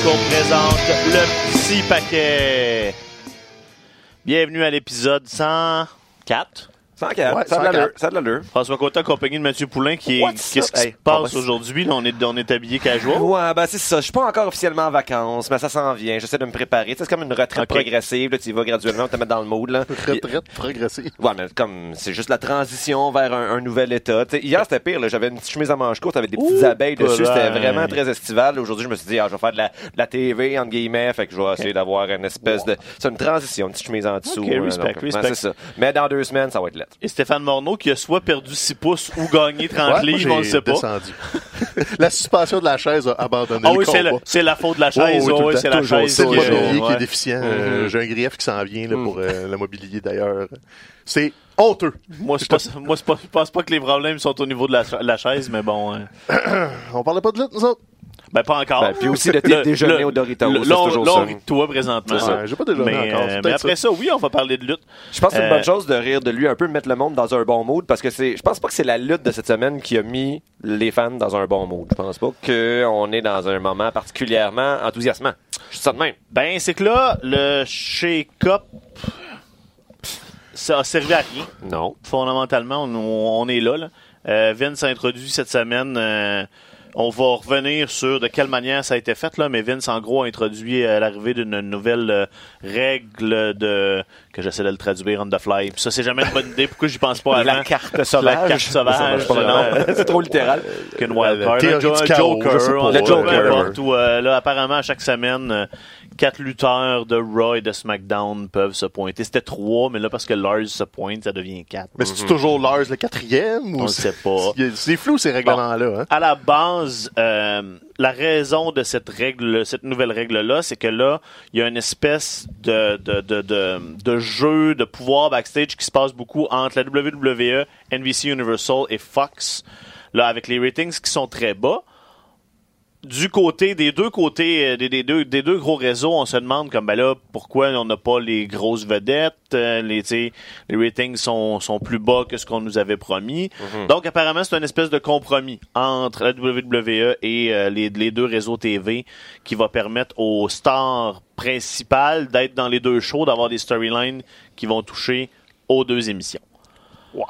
Sébastien présente le petit paquet. Bienvenue à l'épisode 104. 104. Ouais, ça a de 104. l'allure. Ça a de l'allure. François Côté accompagné de Mathieu Poulain qui est. Qu'est-ce qui se passe on aujourd'hui? Là, on est, on est habillé casual. Ouais, ben c'est ça. Je suis pas encore officiellement en vacances, mais ça s'en vient. J'essaie de me préparer. C'est comme une retraite progressive. Là, tu y vas graduellement, te mettre dans le mood. Là. Retraite progressive. Ouais, mais comme c'est juste la transition vers un, un nouvel état. Hier, c'était pire. là. J'avais une petite chemise à manches courtes avec des petites Ouh, abeilles dessus. C'était vraiment très estival. Aujourd'hui, je me suis dit, ah, je vais faire de la, de la TV, entre guillemets. Fait que je vais essayer d'avoir une espèce de. C'est une transition, une petite chemise en dessous. Donc, c'est ça. Mais dans deux semaines, ça va être Et Stéphane Morneau qui a soit perdu 6 pouces ou gagné 30 Ouais, moi, livres, on le j'ai sait pas. descendu. la suspension de la chaise a abandonné Ah le oui, c'est, la faute de la Oh, chaise. oh, oui, c'est la chaise C'est le mobilier qui est déficient. Euh, Mhm. J'ai un grief qui s'en vient là, pour euh, le mobilier d'ailleurs. C'est honteux. Moi, c'est pas, moi, je pense pas que les problèmes sont au niveau de la, la chaise, mais bon. euh, On parlait pas de lutte, nous autres? Ben, pas encore. Ben, puis aussi de tes déjeuners au Doritos, le- on, toujours ça. on rit de toi présentement. Ouais, j'ai pas déjeuné mais, encore, euh, mais après ça. oui, on va parler de lutte. Je pense que c'est une Euh, bonne chose de rire de lui un peu, mettre le monde dans un bon mood, parce que c'est, je pense pas que c'est la lutte de cette semaine qui a mis les fans dans un bon mood. Je pense pas qu'on est dans un moment particulièrement enthousiasmant. Je dis ça de même. Ben, c'est que là, le shake-up, ça a servi à rien. Non. Fondamentalement, on, on est là. là. Euh, Vince a introduit cette semaine. euh, on va revenir sur de quelle manière ça a été fait, là, mais Vince, en gros, a introduit euh, l'arrivée d'une nouvelle euh, règle de que j'essaie de le traduire on the fly. Puis ça, c'est jamais une bonne idée. Pourquoi j'y pense pas avant? La carte sauvage. La carte sauvage, c'est trop littéral. qu'une wild card. La théorie Un jo- du un chaos, Joker, Le peu Joker. importe, où, euh, là, apparemment, à chaque semaine, euh, quatre lutteurs de Raw et de SmackDown peuvent se pointer. C'était trois, mais là, parce que Lars se pointe, ça devient quatre. Mais c'est toujours Lars le quatrième? On ou le c'est- sait pas. C'est c'est flou ces règlements-là. Hein? À la base, euh, la raison de cette règle, cette nouvelle règle-là, c'est que là, il y a une espèce de, de, de, de, de jeu de pouvoir backstage qui se passe beaucoup entre la WWE, NBC Universal et Fox, là, avec les ratings qui sont très bas. Du côté, des deux côtés, euh, des, des deux, des deux gros réseaux, on se demande comme, ben là, pourquoi on n'a pas les grosses vedettes, euh, les, les ratings sont, sont plus bas que ce qu'on nous avait promis. Donc, apparemment, c'est une espèce de compromis entre la WWE et euh, les, les deux réseaux TV qui va permettre aux stars principales d'être dans les deux shows, d'avoir des storylines qui vont toucher aux deux émissions. Ouais.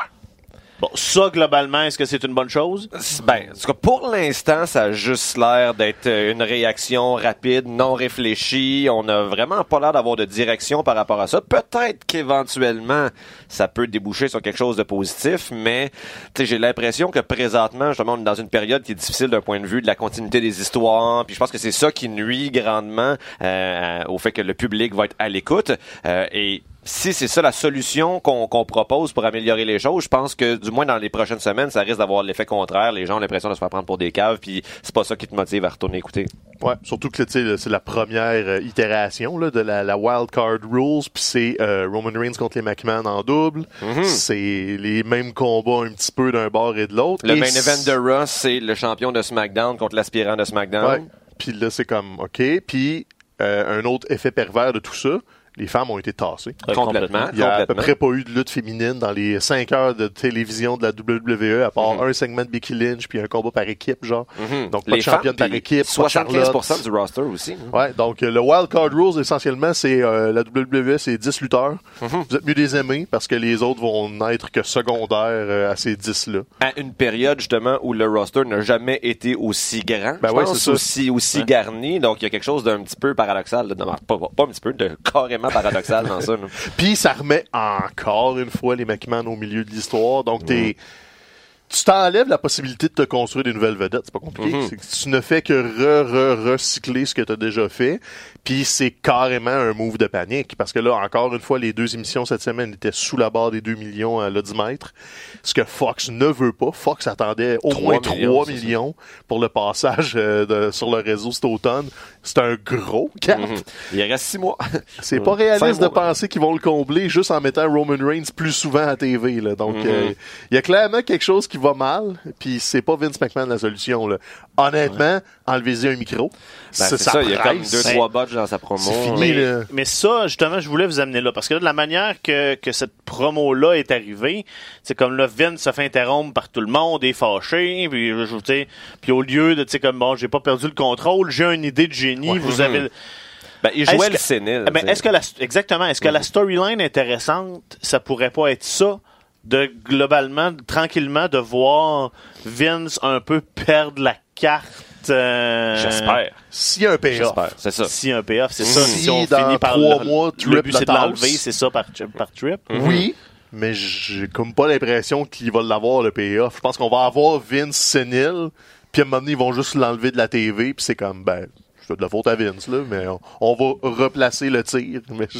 Bon, ça, globalement, est-ce que c'est une bonne chose? Ben, en tout cas, pour l'instant, ça a juste l'air d'être euh, une réaction rapide, non réfléchie. On a vraiment pas l'air d'avoir de direction par rapport à ça. Peut-être qu'éventuellement, ça peut déboucher sur quelque chose de positif, mais j'ai l'impression que présentement, justement, on est dans une période qui est difficile d'un point de vue de la continuité des histoires. Puis je pense que c'est ça qui nuit grandement euh, au fait que le public va être à l'écoute. Euh, et si c'est ça la solution qu'on propose pour améliorer les choses, je pense que du moins dans les prochaines semaines, ça risque d'avoir l'effet contraire. Les gens ont l'impression de se faire prendre pour des caves, puis c'est pas ça qui te motive à retourner écouter. Ouais, surtout que c'est la première euh, itération là, de la, la Wild Card Rules, puis c'est euh, Roman Reigns contre les McMahon en double. Mhm. C'est les mêmes combats un petit peu d'un bord et de l'autre. Le Et main event de Raw, c'est le champion de SmackDown contre l'aspirant de SmackDown. Puis là, c'est comme, OK. Puis euh, un autre effet pervers de tout ça, les femmes ont été tassées. Ouais, Complètement. Il y a à peu près pas eu de lutte féminine dans les 5 heures de télévision de la WWE, à part Mhm. un segment de Becky Lynch puis un combat par équipe, genre. Mhm. Donc, pas de championne par équipe, pas de 75% du roster aussi. hein. Ouais, donc euh, le Wild Card Rules, essentiellement, c'est euh, la WWE, c'est 10 lutteurs. Mhm. Vous êtes mieux des aimer parce que les autres vont n'être que secondaires euh, à ces 10-là. à une période justement où le roster n'a jamais été aussi grand, Ben je ouais, pense, c'est ça. aussi aussi Ouais. garni. Donc il y a quelque chose d'un petit peu paradoxal, là. Non, pas, pas- pas un petit peu, de carrément paradoxal dans ça. Puis ça remet encore une fois les McMahon au milieu de l'histoire. Donc t'es tu t'enlèves la possibilité de te construire des nouvelles vedettes. C'est pas compliqué. Mhm. Tu ne fais que re, re, recycler ce que tu as déjà fait. Puis c'est carrément un move de panique. Parce que là, encore une fois, les deux émissions cette semaine étaient sous la barre des 2 millions à l'odimètre. Ce que Fox ne veut pas. Fox attendait au 3 moins millions, 3 c'est ça. millions pour le passage euh, de- sur le réseau cet automne. C'est un gros cap. Mhm. Il reste six mois. C'est pas réaliste de mois. penser qu'ils vont le combler juste en mettant Roman Reigns plus souvent à TV. Là. Donc, Mhm. euh, il y a clairement quelque chose qui va mal, puis c'est pas Vince McMahon la solution. Là. Honnêtement, enlevez-y un micro. Ben, c'est ça, il y a comme deux, trois botches dans sa promo. C'est fini, Mais, là. mais ça, justement, je voulais vous amener là. Parce que là, de la manière que, que cette promo-là est arrivée, c'est comme là, Vince se fait interrompre par tout le monde, est fâché, puis, je, puis au lieu de, tu sais, comme bon, j'ai pas perdu le contrôle, j'ai une idée de génie, Ouais. vous avez... Ben, il Est-ce jouait que- le sénile. Eh ben, est-ce que la, exactement, est-ce que Mhm. la storyline intéressante, ça pourrait pas être ça? De globalement, tranquillement, de voir Vince un peu perdre la carte. euh, J'espère. S'il y a un payoff, J'espère. C'est ça. Si un payoff, c'est ça. Si Si on dans finit par trois le, mois, le Trip but la c'est de l'enlever, c'est ça par, par Trip. oui, mais j'ai comme pas l'impression qu'il va l'avoir, le payoff. Je pense qu'on va avoir Vince sénile, puis à un moment donné, ils vont juste l'enlever de la TV, puis c'est comme, ben, c'est de la faute à Vince, là, mais on, on va replacer le tir. Mais je-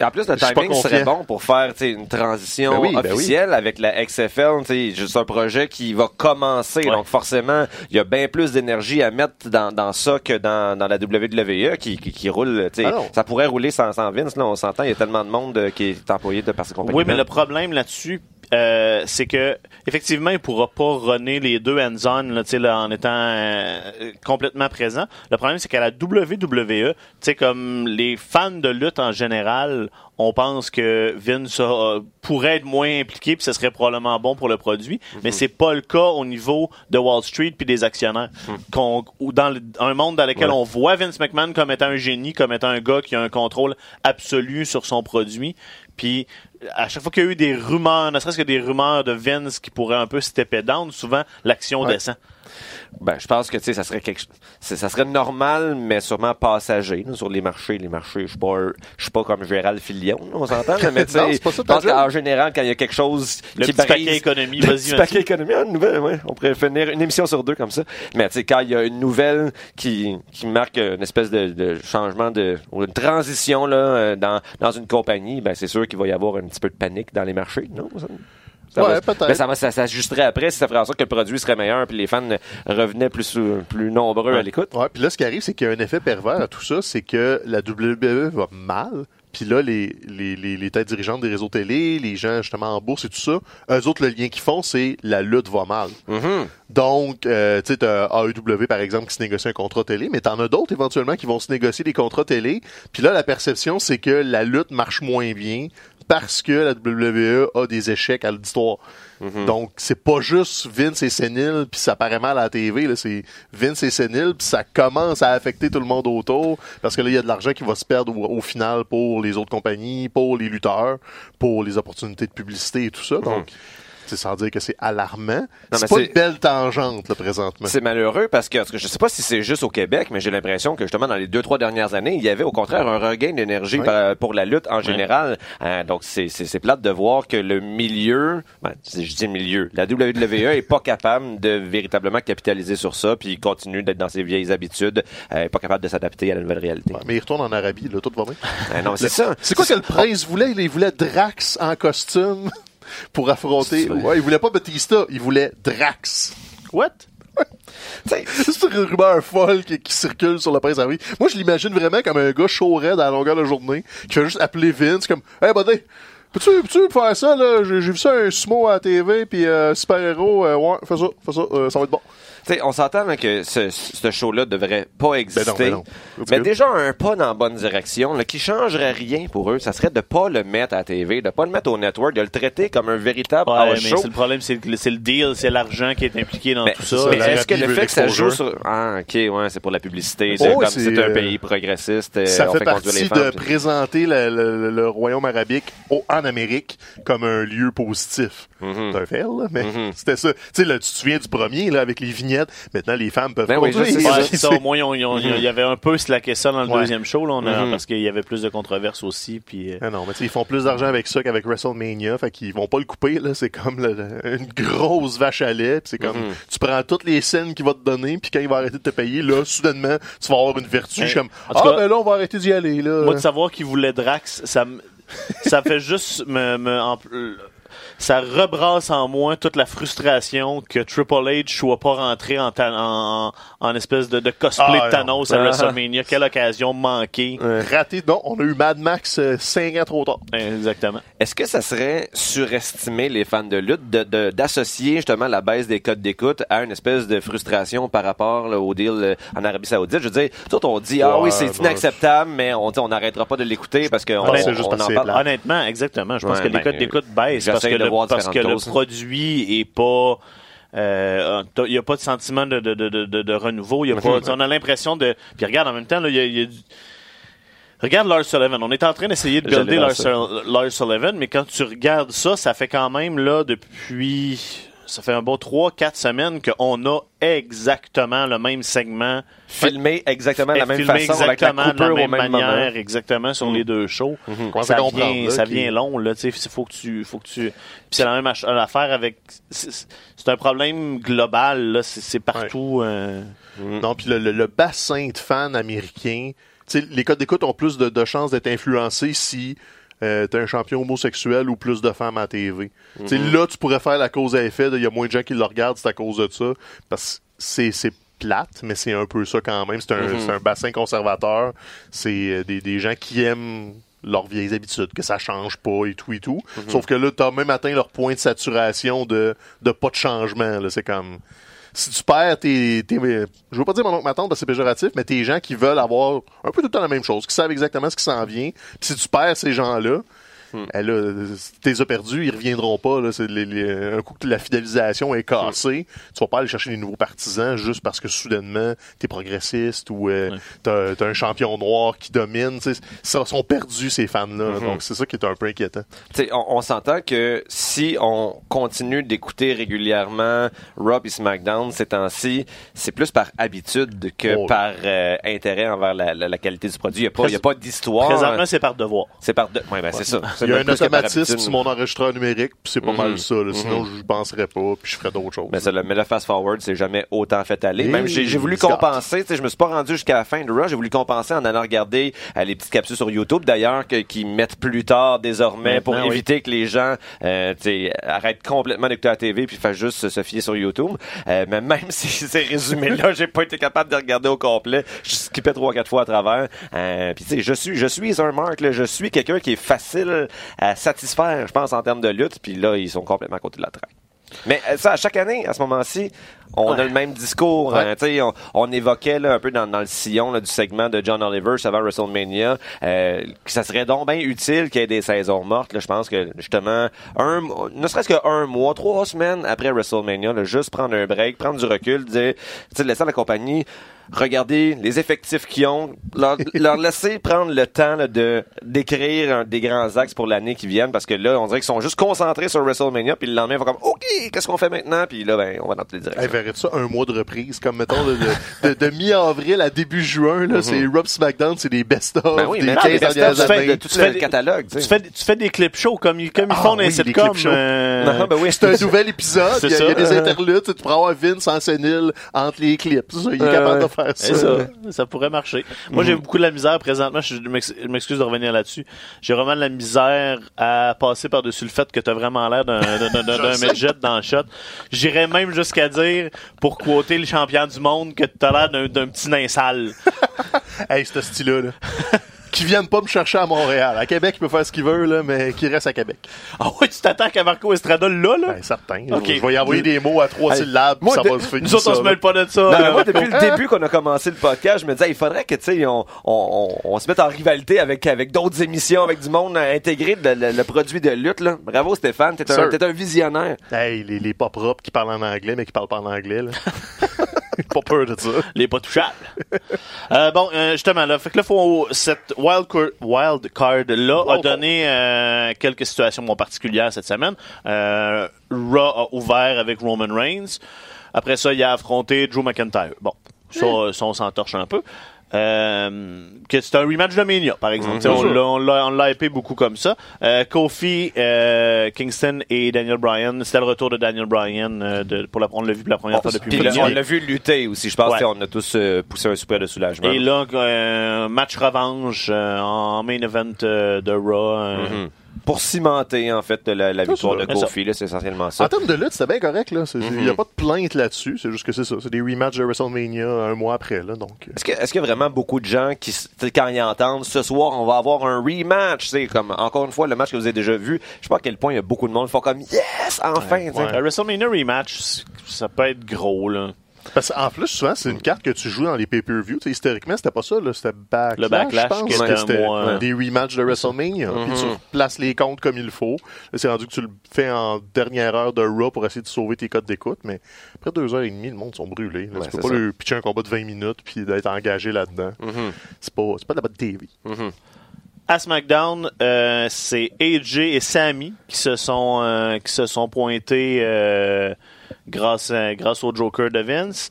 Et en plus, le timing serait bon pour faire une transition Ben oui, ben oui. officielle avec la XFL. Juste un projet qui va commencer. Ouais. Donc, forcément, il y a bien plus d'énergie à mettre dans, dans ça que dans, dans la WWE qui, qui, qui roule. Ah ça pourrait rouler sans, sans Vince. Là, on s'entend, il y a tellement de monde euh, qui est employé de par compagnies. Oui, mais le problème là-dessus, euh, c'est que effectivement, il pourra pas runner les deux hands-on là, là, en étant euh, complètement présent. Le problème, c'est qu'à la WWE, tu sais, comme les fans de lutte en général, on pense que Vince euh, pourrait être moins impliqué, puis ce serait probablement bon pour le produit, mais c'est pas le cas au niveau de Wall Street puis des actionnaires. Qu'on- ou dans le- un monde dans lequel Ouais. on voit Vince McMahon comme étant un génie, comme étant un gars qui a un contrôle absolu sur son produit, puis à chaque fois qu'il y a eu des rumeurs, ne serait-ce que des rumeurs de Vince qui pourraient un peu stepper down, souvent l'action Ouais. descend. Ben, je pense que tu sais, ça serait quelque, ça serait normal, mais sûrement passager là, sur les marchés. Les marchés, je suis pas, je suis pas comme Gérald Filion, on s'entend. mais tu sais, c'est pas ça je ta pense qu'en général, quand il y a quelque chose Le qui petit brise, paquet économie, le vas-y, petit Mathieu. paquet économie, ah, une nouvelle, ouais, on pourrait finir une émission sur deux comme ça. Mais tu sais, quand il y a une nouvelle qui, qui marque une espèce de, de changement de, ou une transition là euh, dans, dans une compagnie, ben c'est sûr qu'il va y avoir un petit peu de panique dans les marchés, non? Ça- ça Ouais, va- peut-être. ben, ça va ça s'ajusterait après si ça ferait en sorte que le produit serait meilleur puis les fans revenaient plus sou- plus nombreux à l'écoute. Ouais, puis là, ce qui arrive, c'est qu'il y a un effet pervers à tout ça, c'est que la WWE va mal. Puis là, les, les, les, les têtes dirigeantes des réseaux télé, les gens justement en bourse et tout ça, eux autres, le lien qu'ils font, c'est la lutte va mal. Donc, euh, tu sais, t'as AEW, par exemple, qui se négocie un contrat télé, mais t'en as d'autres, éventuellement, qui vont se négocier des contrats télé. Puis là, la perception, c'est que la lutte marche moins bien parce que la WWE a des échecs à l'histoire. Donc, c'est pas juste Vince et sénile, puis ça paraît mal à la TV, là, c'est Vince et sénile, puis ça commence à affecter tout le monde autour, parce que là, il y a de l'argent qui va se perdre au, au final pour les autres compagnies, pour les lutteurs, pour les opportunités de publicité et tout ça. Donc, c'est sans dire que c'est alarmant. C'est pas c'est- une belle tangente, là, présentement. C'est malheureux parce que, je sais pas si c'est juste au Québec, mais j'ai l'impression que justement dans les deux trois dernières années, il y avait au contraire un regain d'énergie pour la lutte en général. Euh, donc c'est c'est c'est plate de voir que le milieu, ben, c'est- je dis milieu, la WWE est pas capable de véritablement capitaliser sur ça, puis continue d'être dans ses vieilles habitudes, euh, pas capable de s'adapter à la nouvelle réalité. Ouais, mais il retourne en Arabie, là, tout va bien. Euh, non, c'est ça. C'est quoi que le prince voulait? Il voulait Drax en costume pour affronter... Ouais, il voulait pas Batista, il voulait Drax. What? C'est une rumeur folle qui, qui circule sur le prince Harry. Moi, je l'imagine vraiment comme un gars chaud raide à la longueur de la journée qui fait juste appeler Vince comme « Hey, buddy, peux-tu me faire ça, là? J'ai vu ça un sumo à la TV, puis euh, super-héros, euh, ouais, fais ça, fais ça, euh, ça va être bon. » On s'entend là, que ce, ce show-là devrait pas exister. ben non. Mais déjà un pas dans la bonne direction, là, qui changerait rien pour eux, ça serait de pas le mettre à la TV, de pas le mettre au network, de le traiter comme un véritable Ouais, mais show. c'est le problème, c'est le, c'est le deal, c'est l'argent qui est impliqué dans Mais, tout ça. ça, mais la est-ce que le fait que ça joue sur... Ah, ok, ouais, c'est pour la publicité. Oh, C'est comme c'est, c'est un euh, pays progressiste. euh, ça on fait les partie femmes, de puis- présenter le, le- le royaume arabique au- en Amérique comme un lieu positif. Mhm. C'est un fait, là, mais Mhm. c'était ça. Tu sais, tu te souviens du premier, là, avec les vignettes. Maintenant, les femmes peuvent Ben oui, Ouais, ça, au moins, ont- il y avait un peu slacké ça dans le Ouais. deuxième show, là, on a- Mhm. parce qu'il y avait plus de controverses aussi. Puis, euh, Ah non, mais tu sais, ils font plus d'argent avec ça qu'avec WrestleMania, fait qu'ils vont pas le couper, là. C'est comme une grosse vache à lait. puis C'est comme, Mhm. tu prends toutes les scènes qu'il va te donner, puis quand il va arrêter de te payer, là, soudainement, tu vas avoir une vertu. Hey, Je suis comme, en tout ah, cas, ben là, on va arrêter d'y aller, là. moi, de savoir qu'il voulait Drax, ça me, ça fait juste me, ça rebrasse en moi toute la frustration que Triple H soit pas rentré en, ta- en, en espèce de, de cosplay Ah, de Thanos à non. WrestleMania. Quelle occasion manquée. Raté. Non, on a eu Mad Max 5 ans trop tard. Exactement. Est-ce que ça serait surestimer les fans de lutte de- de- d'associer justement la baisse des codes d'écoute à une espèce de frustration par rapport là, au deal euh, en Arabie Saoudite? Je veux dire, tout on dit, ah Ouais, oui, c'est inacceptable, mais on on n'arrêtera pas de l'écouter parce qu'on on en parle. Honnêtement, exactement. Je pense Ouais, que les ben, codes d'écoute baissent parce que de voir parce que le produit est pas. euh, Il n'y a pas de sentiment de, de, de, de, de renouveau. Y a pas, on a l'impression de. Puis regarde, en même temps, il y a, il y a du- Regarde Lars Sullivan. On est en train d'essayer de builder Lars, Lars Sullivan, mais quand tu regardes ça, ça fait quand même là depuis. Ça fait un bon 3-4 semaines qu'on a exactement le même segment. Filmer exactement de la même filmé façon avec la exactement de la même même manière, moment. exactement sur les deux shows. Comment Ça vient, là, ça qui- vient long là, tu sais, faut que tu faut que tu puis c'est la même ach- affaire avec c'est un problème global là, c'est partout euh, Non, puis le, le- le bassin de fans américains, tu sais, les codes d'écoute ont plus de, de chances d'être influencés si euh, t'es un champion homosexuel ou plus de femmes à TV. Sais, Là, tu pourrais faire la cause à effet, il y a moins de gens qui le regardent, c'est à cause de ça, parce que c'est plate, mais c'est un peu ça quand même. C'est un, c'est un bassin conservateur. C'est euh, des, des gens qui aiment leurs vieilles habitudes, que ça change pas et tout et tout. Sauf que là, t'as même atteint leur point de saturation de, de pas de changement. C'est comme si tu perds tes, tes je veux pas dire mon oncle ma tante parce que c'est péjoratif, mais tes gens qui veulent avoir un peu tout le temps la même chose, qui savent exactement ce qui s'en vient. Puis si tu perds ces gens-là, là, tu les as perdus, ils reviendront pas. Là, C'est les- les- un coup que la fidélisation est cassée, tu vas pas aller chercher des nouveaux partisans juste parce que soudainement t'es progressiste ou euh, t'as t'as un champion noir qui domine. Ils sont perdus ces fans-là. Donc c'est ça qui est un peu inquiétant. Tu sais, on, on s'entend que si on continue d'écouter régulièrement Raw et SmackDown ces temps-ci, c'est plus par habitude que Oh. par euh, intérêt envers la, la- la qualité du produit. Il n'y a pas, a pas d'histoire. présentement c'est par devoir. C'est par. Ouais, ben, c'est ça. Il y a un automatisme sur mon enregistreur numérique, puis c'est pas Mhm. mal ça. là. Sinon, je penserais pas, puis je ferais d'autres choses. Mais, ça, le, mais le fast forward, c'est jamais autant fait aller. Hey, Même j'ai voulu compenser, je me suis pas rendu jusqu'à la fin de Raw, j'ai voulu compenser en allant regarder euh, les petites capsules sur YouTube d'ailleurs que- qui mettent plus tard désormais pour oui. éviter que les gens euh, arrêtent complètement d'écouter la TV puis fassent juste se- se fier sur YouTube. Euh, mais même si ces résumés-là, j'ai pas été capable de regarder au complet, je skippais trois quatre fois à travers. Euh, puis tu sais, je suis je suis un Mark, là, je suis quelqu'un qui est facile à satisfaire, je pense en termes de lutte. Puis là, ils sont complètement à côté de la traque. Mais euh, ça, à chaque année, à ce moment-ci, on a le même discours. Ouais. hein, on, on évoquait là, un peu dans, dans le sillon là, du segment de John Oliver avant WrestleMania euh, que ça serait donc bien utile qu'il y ait des saisons mortes. Je pense que justement, un, ne serait-ce qu'un mois, trois semaines après WrestleMania, là, juste prendre un break, prendre du recul, dire, laisser la compagnie regarder les effectifs qu'ils ont, leur, leur laisser prendre le temps là, de d'écrire un- des grands axes pour l'année qui viennent parce que là, on dirait qu'ils sont juste concentrés sur WrestleMania puis le lendemain, ils vont comme OK, qu'est-ce qu'on fait maintenant? Puis là, ben, on va dans toutes les directions. Hey, verrais ça un mois de reprise, comme mettons de, de, de- de mi-avril à début juin, là, c'est Rob SmackDown, c'est des best-of Mhm. Ben oui, des mais 15 non, mais best-of, dernières tu fais années. Tu fais le des- catalogue. tu fais, tu fais des clips shows comme, ils- comme ils Ah font dans les oui, des sitcoms. clips shows. euh, Non, ben oui. C'est un nouvel épisode, C'est il y, a- y des interludes, tu pourras avoir Vince en sénile entre les clips. C'est ça, il est Euh, capable faire C'est ça. ça. Ça pourrait marcher. Moi, j'ai beaucoup de la misère présentement. Je m'ex- je m'excuse de revenir là-dessus. J'ai vraiment de la misère à passer par-dessus le fait que t'as vraiment l'air d'un, d'un, d'un- d'un sais. midget dans le shot. J'irais même jusqu'à dire, pour quoter le champion du monde, que t'as l'air d'un, d'un petit nain sale. Hey, ce style-là, là. qui viennent pas me chercher à Montréal. À Québec, il peut faire ce qu'il veut, là, mais qui reste à Québec. Ah ouais, tu t'attends qu'à Marco Estrada là, là? Ben, certain. Ok. Je vais y envoyer des mots à trois Hey, syllabes, puis moi, ça va se finir. Nous autres, on ça, se mêle pas de ça. Non, mais moi, depuis le début qu'on a commencé le podcast, je me disais, il faudrait que, tu sais, on, on, on, on se mette en rivalité avec, avec d'autres émissions, avec du monde intégré, de, le, le produit de lutte, là. Bravo, Stéphane, t'es un, un visionnaire. Hey, les, les pas propres qui parlent en anglais, mais qui parlent pas en anglais, là. pas peur de ça. Les pas touchables. Euh, bon, euh, justement, là, fait que là, faut, cette wild, card- wild card là a donné euh, quelques situations particulières cette semaine. Euh, Raw a ouvert avec Roman Reigns. Après ça, il a affronté Drew McIntyre. Bon, ça, ça on s'entorche un peu. Euh, que c'est un rematch de Mania, par exemple. On l'a- on l'a on l'a hypé beaucoup comme ça. Euh, Kofi, euh, Kingston et Daniel Bryan. C'était le retour de Daniel Bryan. euh, de, pour la, on l'a vu pour la première fois depuis Mania. on l'a vu lutter aussi. Je pense Ouais. qu'on a tous euh, poussé un super de soulagement. Et là, match revanche euh, en main event de Raw. Pour cimenter, en fait, la, victoire c'est de ça. Kofi. là, C'est essentiellement En ça. termes de lutte, c'était bien correct. là. Il n'y Mhm. a pas de plainte là-dessus. C'est juste que c'est ça. C'est des rematchs de WrestleMania un mois après. Là, donc, euh, Est-ce qu'il y a vraiment beaucoup de gens qui, quand ils entendent ce soir, on va avoir un rematch, c'est comme encore une fois le match que vous avez déjà vu. Je sais pas à quel point il y a beaucoup de monde qui font comme yes enfin. ouais. Le WrestleMania rematch, ça peut être gros, là. Parce qu'en plus, souvent, c'est une carte que tu joues dans les pay-per-view. Historiquement, c'était pas ça. là. C'était Backlash. Le Backlash, je pense, que c'était des rematchs de WrestleMania. Puis tu places les comptes comme il faut. C'est rendu que tu le fais en dernière heure de Raw pour essayer de sauver tes codes d'écoute. Mais après deux heures et demie, le monde sont brûlés. Là, Ouais, tu peux c'est pas ça. leur pitcher un combat de 20 minutes puis d'être engagé là-dedans. C'est pas, c'est pas de la bonne TV. À SmackDown, euh, c'est AJ et Sammy qui se sont euh, qui se sont pointés euh, grâce grâce au Joker de Vince.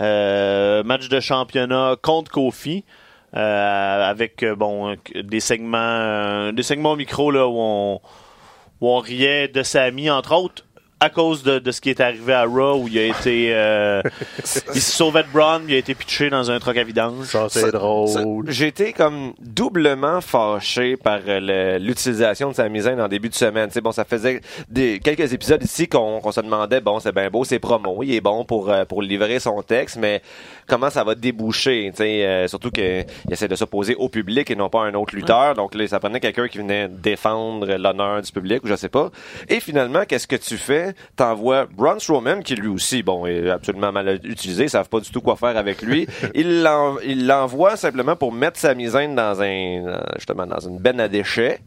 Euh, match de championnat contre Kofi. euh, avec euh, bon des segments des segments micro là où on où on riait de Sammy entre autres à cause de, de ce qui est arrivé à Raw où il a été euh, il se sauvait de Braun il a été pitché dans un truck à vidange c'est drôle. J'ai été comme doublement fâché par euh, le- l'utilisation de sa misaine en début de semaine. Tu sais, bon, ça faisait des, quelques épisodes ici qu'on qu'on se demandait, bon, c'est bien beau, c'est promo, il est bon pour euh, pour livrer son texte, mais comment ça va déboucher, tu sais, euh, surtout qu'il essaie de s'opposer au public et non pas à un autre lutteur. Donc là, ça prenait quelqu'un qui venait défendre l'honneur du public ou je sais pas. Et finalement, qu'est-ce que tu fais? T'envoies Braun Strowman qui lui aussi, bon, est absolument mal utilisé, ils savent pas du tout quoi faire avec lui. il l'envoie simplement pour mettre sa misaine dans un euh, justement dans une benne à déchets.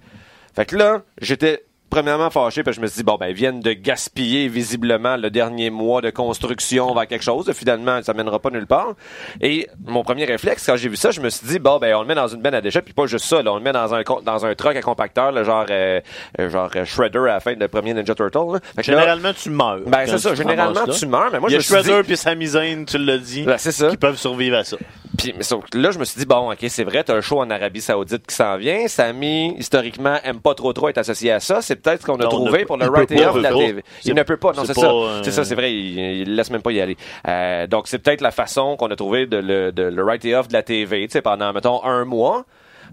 Fait que là, j'étais premièrement fâché parce que je me suis dit bon ben ils viennent de gaspiller visiblement le dernier mois de construction vers quelque chose. Finalement, ça mènera pas nulle part. Et mon premier réflexe quand j'ai vu ça, je me suis dit bon ben on le met dans une benne à déchets puis pas juste ça, là, on le met dans un dans un truck à compacteur, là, genre euh, euh, genre euh, Shredder à la fin de premier Ninja Turtle. là. Que généralement tu meurs ben c'est ça, généralement tu meurs, mais moi il y je a Shredder puis Sami Zayn, tu l'as dit, Ben, c'est ça. qui peuvent survivre à ça. Puis, là, je me suis dit, bon, ok, c'est vrai, t'as un show en Arabie Saoudite qui s'en vient. Samy, historiquement, aime pas trop trop être associé à ça. C'est peut-être ce qu'on a Non, trouvé ne- pour le right pas, off de la TV. Il ne peut pas, non, c'est ça. euh, C'est ça, c'est vrai, il, il laisse même pas y aller. Euh, donc, c'est peut-être la façon qu'on a trouvé de le, de le right off de la TV, tu sais, pendant, mettons, un mois.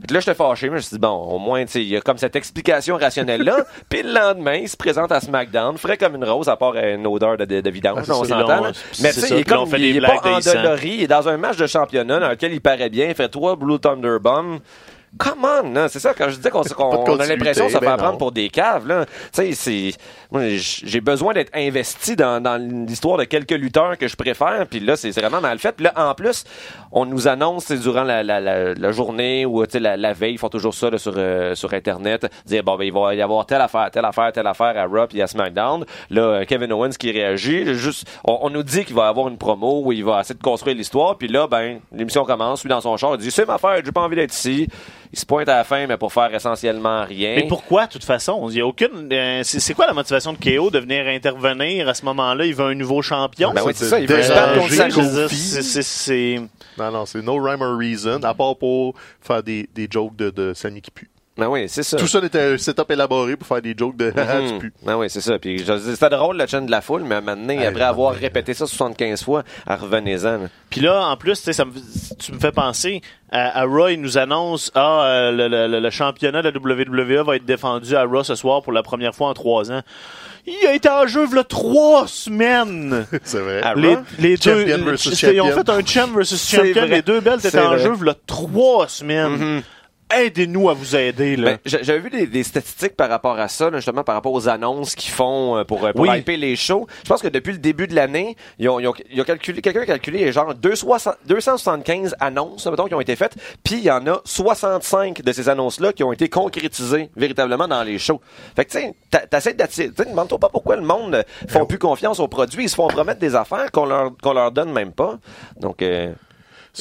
Que là, j'étais fâché, mais je me suis dit, bon, au moins, tu sais, il y a comme cette explication rationnelle-là. Puis le lendemain, il se présente à SmackDown, frais comme une rose, à part euh, une odeur de, de, de vidange, Ah, on s'entend. Mais tu sais, il est puis comme, il est pas endolori, il est dans un match de championnat dans lequel il paraît bien, il fait trois Blue Thunder Bombs. Come on, là, c'est ça, quand je disais qu'on a l'impression de se ben non. prendre pour des caves, là. Tu sais, c'est, moi, j- j'ai besoin d'être investi dans, dans l'histoire de quelques lutteurs que je préfère, puis là, c'est vraiment mal fait. Puis là, en plus, on nous annonce, durant la, la, la, la journée ou, tu sais, la, la veille, ils font toujours ça, là, sur, euh, sur Internet, dire, bon, ben, il va y avoir telle affaire, telle affaire, telle affaire à Raw puis à SmackDown. Là, euh, Kevin Owens qui réagit, juste, on, on nous dit qu'il va y avoir une promo où il va essayer de construire l'histoire, puis là, ben, l'émission commence, lui, dans son char, il dit, c'est ma affaire, j'ai pas envie d'être ici. Il se pointe à la fin, mais pour faire essentiellement rien. Mais pourquoi, de toute façon? Il y a aucune. euh, c'est quoi la motivation de KO de venir intervenir à ce moment-là? Il veut un nouveau champion? Ben oui, c'est ça, il veut c'est- Non, non, c'est no rhyme or reason, à part pour faire des, des jokes de, de Sammy qui pue. Ben oui, c'est ça. Tout ça était un setup élaboré pour faire des jokes de Mhm. pues. Ben oui, c'est ça. Puis c'était drôle la chaîne de la foule, mais maintenant, Hey, après non, avoir répété ça 75 fois, ah, revenez-en. là. Puis là, en plus, tu sais, ça me- tu me fais penser à, à Raw, il nous annonce ah euh, le, le- le championnat de la WWE va être défendu à Raw ce soir pour la première fois en trois ans. Il a été en jeu a trois semaines. C'est vrai. Ah, Les, deux, Champion versus c'était- ils ont fait un champ versus champion. Les deux belts C'est étaient en vrai. jeu a trois semaines. Aidez-nous à vous aider là. Ben, j'a- J'avais vu des, des statistiques par rapport à ça, là, justement par rapport aux annonces qu'ils font euh, pour, euh, pour Oui. hyper les shows. Je pense que depuis le début de l'année, ils ont, ils ont, ils ont calculé, quelqu'un a calculé genre 260 275 annonces, mettons, qui ont été faites, puis il y en a 65 de ces annonces-là qui ont été concrétisées véritablement dans les shows. Fait que tu sais, t'essaies d'attirer, tu sais, demande-toi pas pourquoi le monde euh, font plus confiance aux produits, ils se font promettre des affaires qu'on leur, qu'on leur donne même pas. Donc, euh,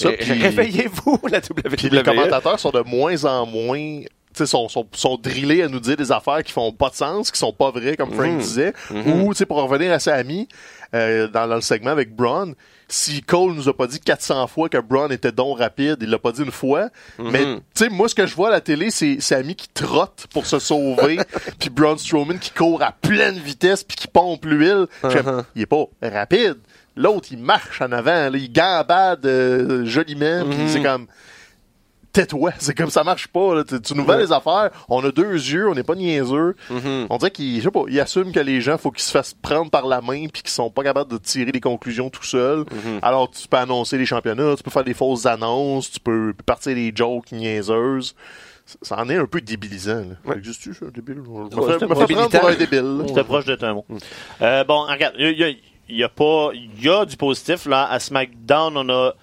Ça, puis- réveillez-vous, la WWE. Puis les commentateurs sont de moins en moins tu sais, sont, sont, sont drillés à nous dire des affaires qui font pas de sens, qui sont pas vraies, comme Frank Mhm. disait. Ou, tu sais, pour revenir à Sammy, euh, dans, dans le segment avec Braun, si Cole nous a pas dit 400 fois que Braun était donc rapide, il l'a pas dit une fois. Mais, tu sais, moi, ce que je vois à la télé, c'est Sammy qui trotte pour se sauver, puis Braun Strowman qui court à pleine vitesse puis qui pompe l'huile. Uh-huh. Il est pas rapide. L'autre, il marche en avant, là, il gambade euh, joliment, puis c'est comme tais-toi. C'est comme ça marche pas. là. Tu, tu nous vends les affaires. On a deux yeux, on n'est pas niaiseux. Mm-hmm. On dirait sais pas, ils assument que les gens, faut qu'ils se fassent prendre par la main puis qu'ils sont pas capables de tirer des conclusions tout seuls. Mm-hmm. Alors tu peux annoncer les championnats, tu peux faire des fausses annonces, tu peux partir des jokes niaiseuses. Ça- en est un peu débilisant. Ouais. Existe-tu, ça, débile? Je me Ouais, fais, me fais prendre pour un débile. proche de un mot. Euh, bon, regarde, il y a, il y a pas, il y a du positif là. À SmackDown, on a,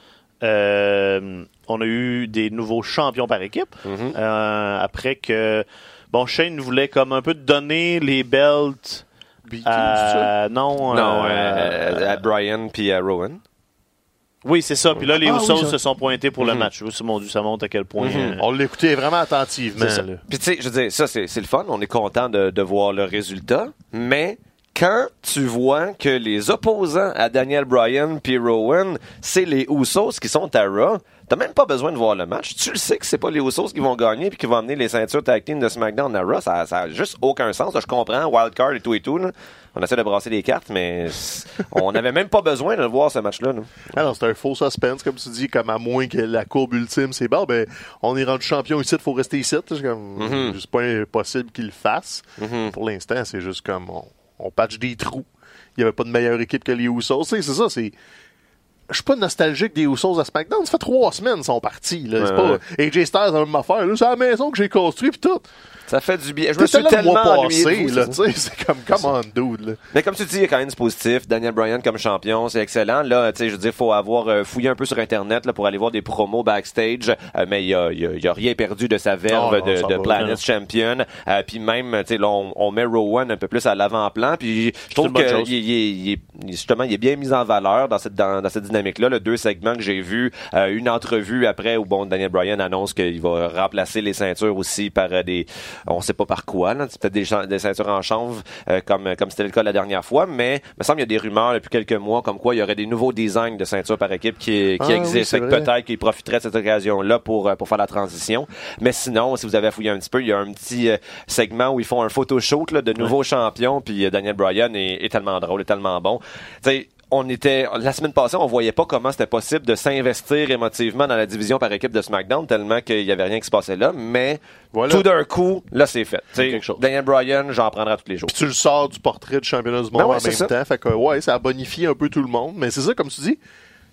euh, on a eu des nouveaux champions par équipe. Euh, après que, bon, Shane voulait comme un peu donner les belts. À- non, Non, euh, euh, à Brian puis à Rowan. oui, c'est ça. Puis là, les Ah, oui, Usos ça. se sont pointés pour le Mhm. match. Oui, c'est mon Dieu, ça montre à quel point. euh, On l'écoutait vraiment attentivement. Puis tu sais, je veux dire, ça c'est c'est le fun, on est content de, de voir le résultat, mais quand tu vois que les opposants à Daniel Bryan puis Rowan, c'est les Usos qui sont à Raw, t'as même pas besoin de voir le match. Tu le sais que c'est pas les Usos qui vont gagner puis qui vont amener les ceintures tag team de SmackDown à Raw, ça, ça a juste aucun sens. Là, je comprends, wildcard et tout et tout. là. On essaie de brasser les cartes, mais on n'avait même pas besoin de le voir ce match-là. là. Ah c'est un faux suspense, comme tu dis, comme à moins que la courbe ultime, c'est bon, ben, on est rendu champion ici, il faut rester ici. C'est comme, pas impossible qu'il le fasse. Mhm. Pour l'instant, c'est juste comme, on, on patch des trous. Il n'y avait pas de meilleure équipe que les Usos. C'est ça, c'est. Je suis pas nostalgique des Usos à SmackDown. Ça fait trois semaines qu'ils sont partis. Là. C'est Ouais, pas AJ Styles la même affaire. C'est la maison que j'ai construit pis tout. Ça fait du bien. Je me suis là le tellement ennuyé c'est comme, come on, dude. Là. Mais comme tu dis, il y a quand même du positif. Daniel Bryan comme champion, c'est excellent. Là, tu sais, je veux dire, faut avoir euh, fouillé un peu sur Internet là, pour aller voir des promos backstage. Euh, mais il a, il a- il a rien perdu de sa verve non, de, de Planet. Champion. Euh, puis même, tu sais, là, on, on met Rowan un peu plus à l'avant-plan. Puis je trouve que il, justement, il est bien mis en valeur dans cette dans, dans cette dynamique-là. Le deux segments que j'ai vus, euh, une entrevue après où bon Daniel Bryan annonce qu'il va remplacer les ceintures aussi par des, on sait pas par quoi. là. C'est peut-être des, des ceintures en chanvre euh, comme comme c'était le cas la dernière fois. Mais il me semble qu'il y a des rumeurs depuis quelques mois comme quoi il y aurait des nouveaux designs de ceintures par équipe qui, qui Ah existent. peut-être qu'il profiterait de cette occasion-là pour euh, pour faire la transition. Mais sinon, si vous avez fouillé un petit peu, il y a un petit euh, segment où ils font un photoshoot là, de nouveaux champions. Puis euh, Daniel Bryan est, est tellement drôle, est tellement bon. Tu sais, on était la semaine passée, on voyait pas comment c'était possible de s'investir émotivement dans la division par équipe de SmackDown tellement qu'il y avait rien qui se passait là. Mais Voilà. tout d'un coup, là c'est fait. Chose. Daniel Bryan, j'en prendrai tous les jours. Puis tu le sors du portrait du championnat du monde Ben ouais, en même ça. temps. Fait que, ouais, ça a bonifié un peu tout le monde. Mais c'est ça, comme tu dis.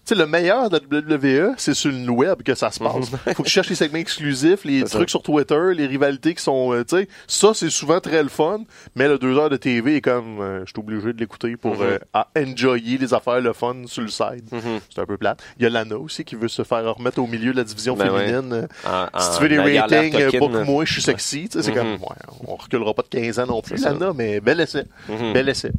Sais, le meilleur de la WWE, c'est sur le web que ça se passe. Faut que tu cherches les segments exclusifs, les Mhm. Trucs sur Twitter, les rivalités qui sont, euh, tu sais, ça c'est souvent très le fun. Mais le deux heures de TV est comme, euh, je suis obligé de l'écouter pour Mhm. euh, à enjoyer les affaires, le fun sur le side. Mhm. C'est un peu plate. Il y a Lana aussi qui veut se faire remettre au milieu de la division Ben féminine. En- si tu veux des ratings, euh, Lartokin. pas que moi, je suis sexy. Tu sais, c'est Mhm. comme, ouais, on reculera pas de 15 ans non plus. Lana, mais bel essai. Mhm. Bel essai.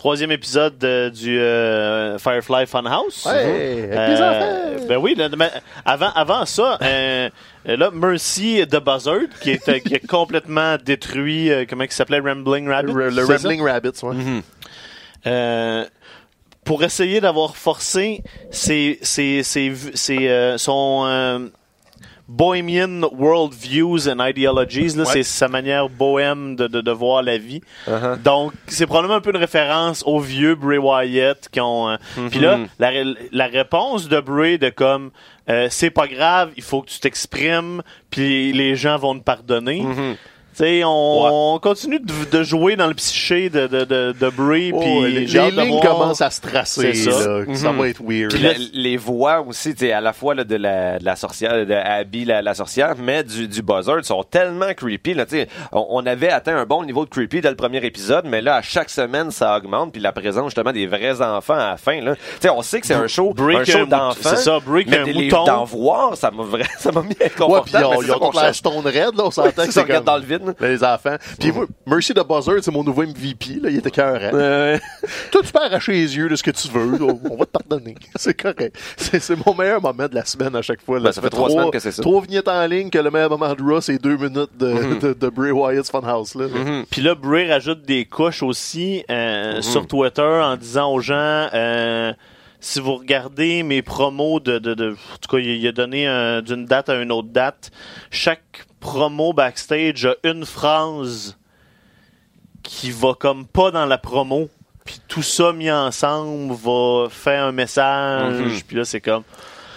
Troisième épisode euh, du euh, Firefly Funhouse. Ouais, avec les Euh. Ben oui, là, mais avant, avant ça, euh, là, Mercy de Buzzard, qui est, qui est complètement détruit, euh, comment il s'appelait, Rambling Rabbit? Le, le? Rambling Rabbits, ouais. Mhm. Euh, pour essayer d'avoir forcé ses, ses, ses, ses, euh, son euh, Bohemian World Views and Ideologies, là, Ouais. c'est sa manière bohème de, de, de voir la vie. Uh-huh. Donc, c'est probablement un peu une référence aux vieux Bray Wyatt qui ont. euh, Puis là, la, la réponse de Bray de comme euh, c'est pas grave, il faut que tu t'exprimes, puis les gens vont te pardonner. Mhm. Tu sais, on, on continue de, de jouer dans le psyché de, de, de, de Bray, Oh, puis les de lignes commencent à se tracer. C'est ça. là, Ça Mhm. va être weird. Puis la- les voix aussi, tu sais, à la fois là, de, la, de la sorcière, de Abby, la, la sorcière, mais du, du Buzzard sont tellement creepy. Là, tu sais. on, on avait atteint un bon niveau de creepy dès le premier épisode, mais là, à chaque semaine, ça augmente. Puis la présence justement des vrais enfants à la fin. Là. Tu sais, on sait que c'est un show, Break un show d'enfants. c'est ça, Break mais les- d'en voir, ça m'a vraiment, ça m'a mis Ouais, puis inconfortable. ils ont, mais c'est ils ça ont qu'on toute la cherche. stone red, là, on s'entend que c'est dans le vide. Les enfants. Puis moi, Mercy de Buzzard, c'est mon nouveau MVP, là, il était cœur. Euh, Toi, tu peux arracher les yeux de ce que tu veux, là, on va te pardonner. C'est correct. C'est c'est mon meilleur moment de la semaine à chaque fois. Là. Ben, ça fait trois semaines que c'est ça. Trois vignettes en ligne que le meilleur moment de Raw, c'est deux minutes de, Mhm. de, de Bray Wyatt's Funhouse. Là. Puis là, Bray rajoute des couches aussi euh, Mhm. sur Twitter en disant aux gens euh, si vous regardez mes promos de, de, de en tout cas, il il a donné un- d'une date à une autre date. Chaque promo backstage a une phrase qui va comme pas dans la promo. Puis tout ça mis ensemble va faire un message. Mhm. Puis là, c'est comme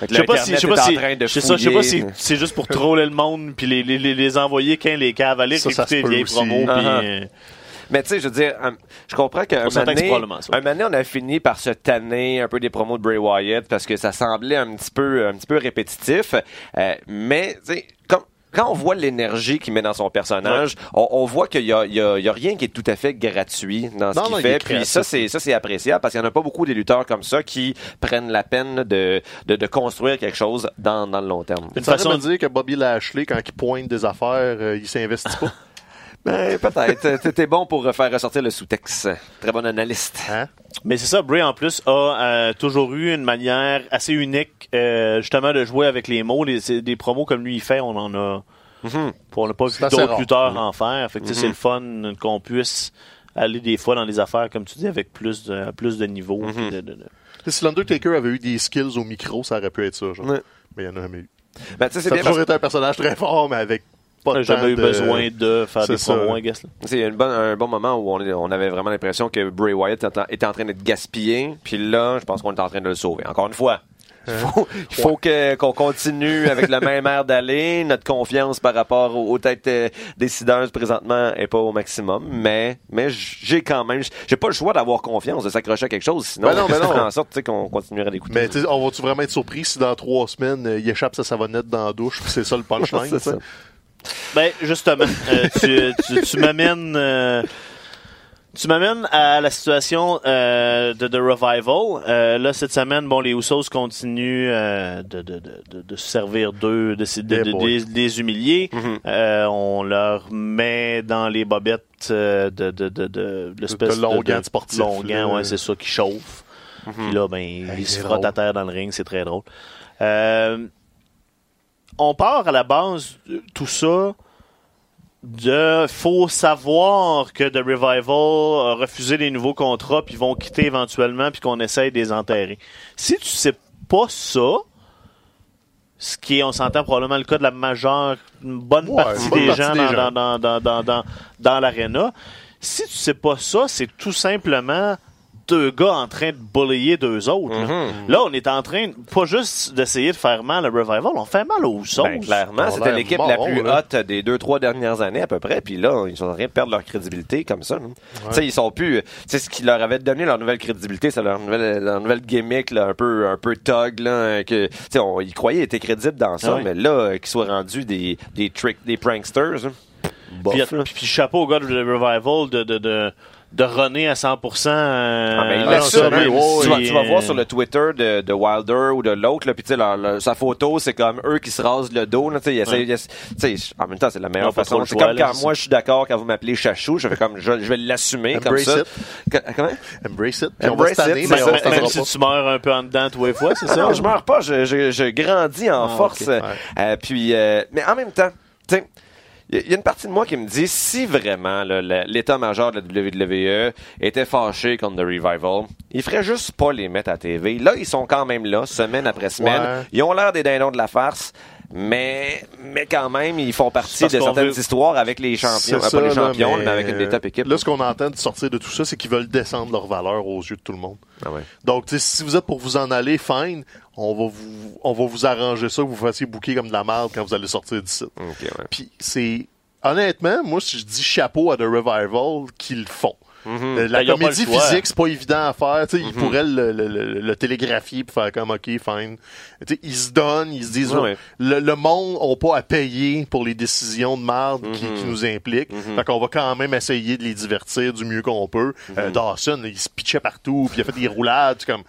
Je sais pas si, je sais pas si, je sais pas c'est juste pour troller le monde puis les, les, les, les envoyer quand les cavaliers Ça, ça écouter se les vieilles aussi. promos puis Uh-huh. euh, Mais tu sais, je veux dire, un- je comprends qu'un moment on a fini par se tanner un peu des promos de Bray Wyatt parce que ça semblait un petit peu, un petit peu répétitif. Euh, mais, tu sais, quand on voit l'énergie qu'il met dans son personnage, on, on voit qu'il y a, il y, a, il y a rien qui est tout à fait gratuit dans ce qu'il fait. Puis ça, c'est ça, c'est appréciable parce qu'il n'y en a pas beaucoup des lutteurs comme ça qui prennent la peine de, de, de construire quelque chose dans, dans le long terme. une Ça façon veut dire que Bobby Lashley, quand il pointe des affaires, euh, il s'investit pas. Ben, peut-être. T'es- T'es bon pour faire ressortir le sous-texte. Très bon analyste. Hein? Mais c'est ça, Bray en plus a euh, toujours eu une manière assez unique euh, justement de jouer avec les mots. Les, des promos comme lui il fait, on en a on n'a pas vu d'autres lutteurs en faire. Fait que c'est le fun qu'on puisse aller des fois dans les affaires, comme tu dis, avec plus de, plus de niveau. Mhm. puis de- de- Si l'Undertaker avait eu des skills au micro, ça aurait pu être ça. Genre. Mais il n'y en a jamais eu. Ben, tu sais, c'est Ça a toujours été un personnage très fort, mais avec pas jamais eu de- besoin de faire des promos, I guess. là. C'est un bon, un bon moment où on, est- on avait vraiment l'impression que Bray Wyatt était en, train d'être gaspillé. Puis là, je pense qu'on est en train de le sauver. Encore une fois, il faut, il faut que, qu'on continue avec le même air d'aller. Notre confiance par rapport aux, aux têtes euh, décideuses présentement est pas au maximum. Mais, mais j'ai quand même, j'ai pas le choix d'avoir confiance, de s'accrocher à quelque chose. Sinon, Ben non, ben ça non. en sorte qu'on continuerait d'écouter. Mais tu sais, on va-tu vraiment être surpris si dans trois semaines, euh, il échappe sa savonnette dans la douche, puis c'est ça le punchline? Ben, justement, euh, tu, tu, tu m'amènes. euh, tu m'amènes à la situation euh, de The Revival. Là, cette semaine, bon, les Usos continuent de, de, de, de, de se servir d'eux, de, de, des- des humilier. Mhm. Euh, on leur met dans les bobettes de, de, de, de, l'espèce De longs gants, là. ouais, c'est ça, qui chauffe. Puis là, ben, ils se frottent à terre dans le ring, c'est très drôle. Euh, on part à la base de tout ça de faut savoir que The Revival a refusé les nouveaux contrats puis vont quitter éventuellement puis qu'on essaye de les enterrer. Si tu sais pas ça, ce qui est, on s'entend probablement le cas de la majeure, une bonne Ouais, partie une bonne des partie gens des dans, dans, dans, dans, dans, dans l'aréna. Si tu sais pas ça, c'est tout simplement deux gars en train de balayer deux autres. là. Mhm. Là, on est en train, pas juste d'essayer de faire mal à Revival, on fait mal aux sauces. Ben, clairement, c'était l'équipe la plus haute des deux, trois dernières années à peu près. Puis là, ils sont en train de perdre leur crédibilité comme ça. Tu sais, ils sont plus. Tu sais, ce qui leur avait donné leur nouvelle crédibilité, c'est leur nouvelle, leur nouvelle gimmick, là, un peu, un peu thug, là, que, on- ils croyaient être crédibles dans ça, mais là, euh, qu'ils soient rendus des, des tricks, des pranksters. hein. Bof, Puis, chapeau au gars de The Revival de, de, de, de runner à 100%. euh, Ah, mais il Ah, non, l'assume, ça, hein. ouais, tu, vas, ouais. tu vas voir sur le Twitter de, de Wilder ou de l'autre, puis sa photo, c'est comme eux qui se rasent le dos. Là, Ouais. en même temps, c'est la meilleure Non, façon. C'est comme quand moi, je suis d'accord quand vous m'appelez Chachou, je fais comme, je, je vais l'assumer comme Embrace ça. it. Que- comment? Embrace it. Puis on va Embrace it, mais on. Même, si tu meurs un peu en dedans tous les fois, c'est ça? non, je meurs pas, je, je, je grandis en Ah, force. Euh, euh, puis, euh, mais en même temps, tu sais, il y a une partie de moi qui me dit si vraiment l'état-major de la WWE était fâché contre The Revival, il ferait juste pas les mettre à TV. Là, ils sont quand même là, semaine après semaine. Ouais. Ils ont l'air des dindons de la farce. Mais, mais quand même, ils font partie de certaines veut- histoires avec les champions. C'est euh, ça, pas les là, champions, mais, mais, avec une des top équipes. Là, ce qu'on entend de sortir de tout ça, c'est qu'ils veulent descendre leur valeur aux yeux de tout le monde. Ah ouais. Donc, si vous êtes pour vous en aller, fine, on va vous, on va vous arranger ça, que vous fassiez bouquer comme de la merde quand vous allez sortir d'ici. Ok, ouais. Puis c'est honnêtement, moi si je dis chapeau à The Revival qu'ils le font. Euh, La Ben, comédie physique, c'est pas évident à faire. Tu sais, Ils pourraient le, le- le- le télégraphier pour faire comme OK, fine. Tu sais, ils se donnent, ils se disent Ouais, ouais. le, monde n'a pas à payer pour les décisions de merde qui, qui nous impliquent. Fait qu'on va quand même essayer de les divertir du mieux qu'on peut. Euh, Dawson, il se pitchait partout, puis il a fait des roulades. comme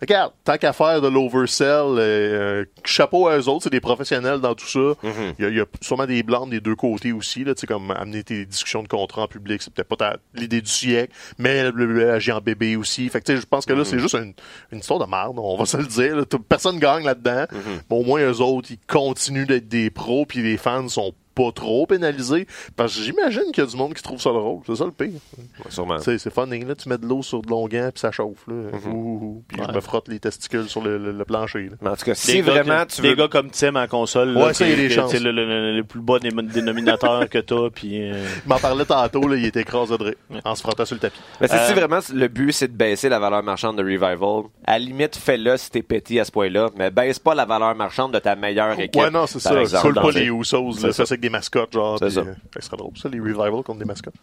Regarde, tant qu'à faire de l'oversell, euh, euh, chapeau à eux autres, c'est des professionnels dans tout ça. Mm-hmm. Il y, a- il y a sûrement des blancs des deux côtés aussi, là, tu sais, comme amener tes discussions de contrat en public, c'est peut-être pas ta- l'idée du siècle, mais le- agit en bébé aussi. Fait que, tu sais, je pense que là, Mm-hmm. c'est juste une, une histoire de merde, on va se le dire. là. Personne gagne là-dedans. Mm-hmm. Mais au moins, eux autres, ils continuent d'être des pros, puis les fans sont pas trop pénalisé. Parce que j'imagine qu'il y a du monde qui trouve ça drôle. C'est ça le pire. Ouais, sûrement. Tu sais, c'est funny, là. Tu mets de l'eau sur de longuant puis ça chauffe, là. Ouh, ouh, ouh. Puis je me frotte les testicules sur le, le- le plancher, là. Mais en tout cas, si gars vraiment que- tu des veux... gars comme Tim en console, Ouais, sais, le, le- le- le plus bas dé- dénominateur que t'as, puis euh, Il m'en parlait tantôt, là. Il était écrasé de en se frottant sur le tapis. Mais c'est si Euh, vraiment le but c'est de baisser la valeur marchande de Revival, à la limite fais-le si t'es petit à ce point-là, mais baisse pas la valeur marchande de ta meilleure équipe. Ouais, non, c'est ça. Coule pas le- les Usos, C'est là. ça. Avec des mascottes, genre. C'est ça. euh, ça serait drôle, ça, les revivals contre des mascottes.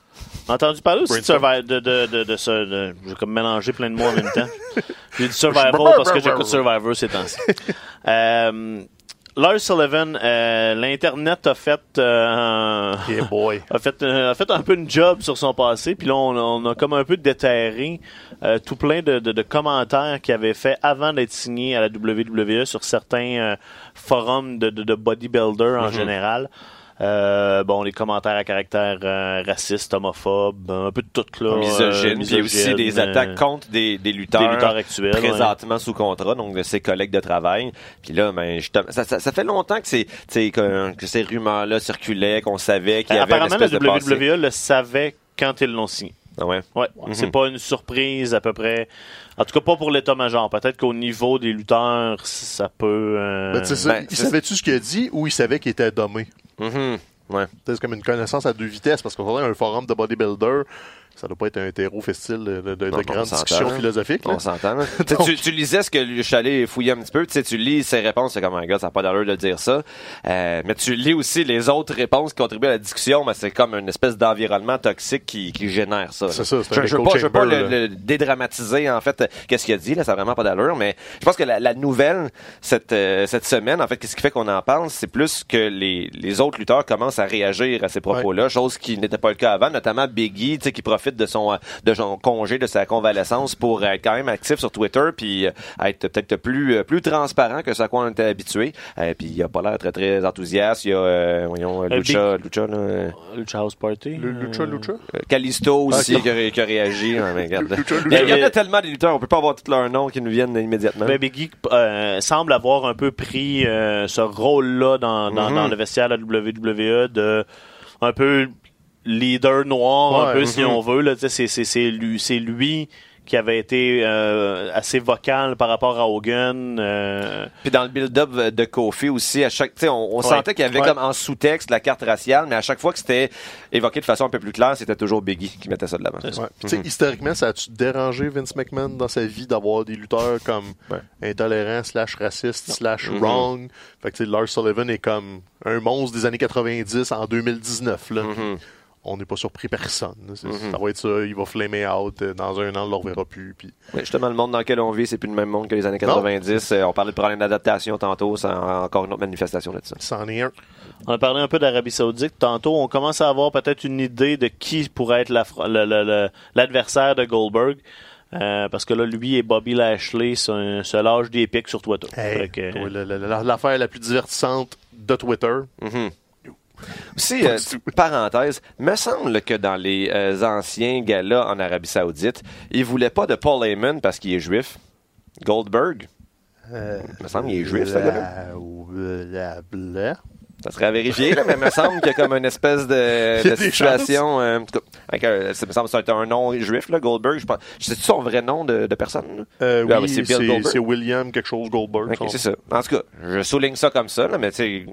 entendu parler aussi de, de, de, de, de, de- j'ai comme mélangé plein de mots en même temps. J'ai dit Survival parce que j'écoute Survivor ces temps-ci. Euh, Lars Sullivan, euh, l'Internet a fait, euh, Yeah, boy. a fait, euh, a fait un peu une job sur son passé, puis là on, on a comme un peu déterré tout plein de, de, de commentaires qu'il avait fait avant d'être signé à la WWE sur certains forums de, de, de bodybuilder en général. Euh, bon, les commentaires à caractère euh, raciste, homophobe, un peu de tout là. misogyne, euh, puis y a aussi des misogyne, attaques euh, contre des, des lutteurs, des lutteurs actuels. ouais. présentement sous contrat, donc de ses collègues de travail. Puis là, ben, ça, ça, ça fait longtemps que, c'est, que, que ces rumeurs-là circulaient, qu'on savait qu'il y avait une Apparemment, la espèce de passé. WWE le savait quand ils l'ont signé. Ah ouais? Ouais, c'est pas une surprise à peu près. En tout cas, pas pour l'état-major. Peut-être qu'au niveau des lutteurs, ça peut. euh, Ben, tu sais ça, ben, il savait-tu ce qu'il a dit ou il savait qu'il était dommé? Mhm. Ouais. C'est comme une connaissance à deux vitesses parce qu'on a un forum de bodybuilder. Ça doit pas être un terreau festil de, de, de Non, on grandes s'entend, discussions hein. philosophiques. là. On s'entend. Tu tu, tu lisais ce que je suis allé fouiller un petit peu. Tu sais, tu lis ses réponses, c'est comme un gars, ça n'a pas d'allure de dire ça. Euh, mais tu lis aussi les autres réponses qui contribuent à la discussion, mais c'est comme une espèce d'environnement toxique qui, qui génère ça. C'est ça, c'est Je, je veux pas, je veux pas le, le dédramatiser en fait. Qu'est-ce qu'il a dit là, ça n'a vraiment pas d'allure. Mais je pense que la, la nouvelle cette euh, cette semaine, en fait, qu'est-ce qui fait qu'on en parle, c'est plus que les les autres lutteurs commencent à réagir à ces propos-là, chose qui n'était pas le cas avant, notamment Biggie, tu sais, qui profite de son euh, de son congé, de sa convalescence pour être quand même actif sur Twitter, puis euh, être peut-être plus euh, plus transparent que ce à quoi on était habitué. Euh, puis il a pas l'air très très enthousiaste. Il y a euh, voyons Lucha, Lucha là, Lucha House Party. Lucha Lucha? euh, Callisto aussi Ah, qui, a, ré- qui a réagi. Mais. Lucha, Il y, a- il y en a tellement des lutteurs, on peut pas avoir tous leurs noms qui nous viennent immédiatement. Ben, Biggie euh, semble avoir un peu pris euh, ce rôle-là dans, dans, Mhm. dans le vestiaire de la WWE de un peu leader noir, un peu si mhm. on veut. Là, Tu sais, c'est, c'est, c'est lui, c'est lui qui avait été euh, assez vocal par rapport à Hogan. euh, Puis dans le build-up de Kofi aussi, à chaque, tu sais, on, on Ouais. sentait qu'il y avait Ouais. comme en sous-texte la carte raciale, mais à chaque fois que c'était évoqué de façon un peu plus claire, c'était toujours Biggie qui mettait ça de l'avant. Ouais. Tu sais, historiquement, ça a-tu dérangé Vince McMahon dans sa vie d'avoir des lutteurs comme Ouais. intolérants, slash racistes, slash Mhm. wrong? Fait que, tu sais, Lars Sullivan est comme un monstre des années 90 en 2019, là. Mhm. On n'est pas surpris personne. Mhm. Ça va être ça, il va flamer out. euh, Dans un an, on ne le reverra plus. Puis... Justement, le monde dans lequel on vit, c'est plus le même monde que les années 90. Euh, on parlait de problème d'adaptation tantôt, c'est en- encore une autre manifestation de ça. C'en est un. On a parlé un peu d'Arabie Saoudite. Tantôt, on commence à avoir peut-être une idée de qui pourrait être l'adversaire de Goldberg. Euh, parce que là, lui et Bobby Lashley se, se lâchent des pics sur Twitter. Hey, L'affaire la plus divertissante de Twitter. Mhm. Aussi, euh, parenthèse, me semble que dans les euh, anciens galas en Arabie Saoudite, ils voulaient pas de Paul Heyman parce qu'il est juif. Goldberg, Euh, me semble qu'il est juif, ce gars-là. Ça serait à vérifier, là, mais me semble qu'il y a comme une espèce de, Il situation. euh, en tout cas, avec, euh, ça me semble que c'est un nom juif, là, Goldberg. Je pense. C'est son vrai nom de, de personne. Euh, Ah, oui, c'est Bill c'est Goldberg. c'est William quelque chose Goldberg. C'est ça. En tout cas, je souligne ça comme ça, là, mais tu sais,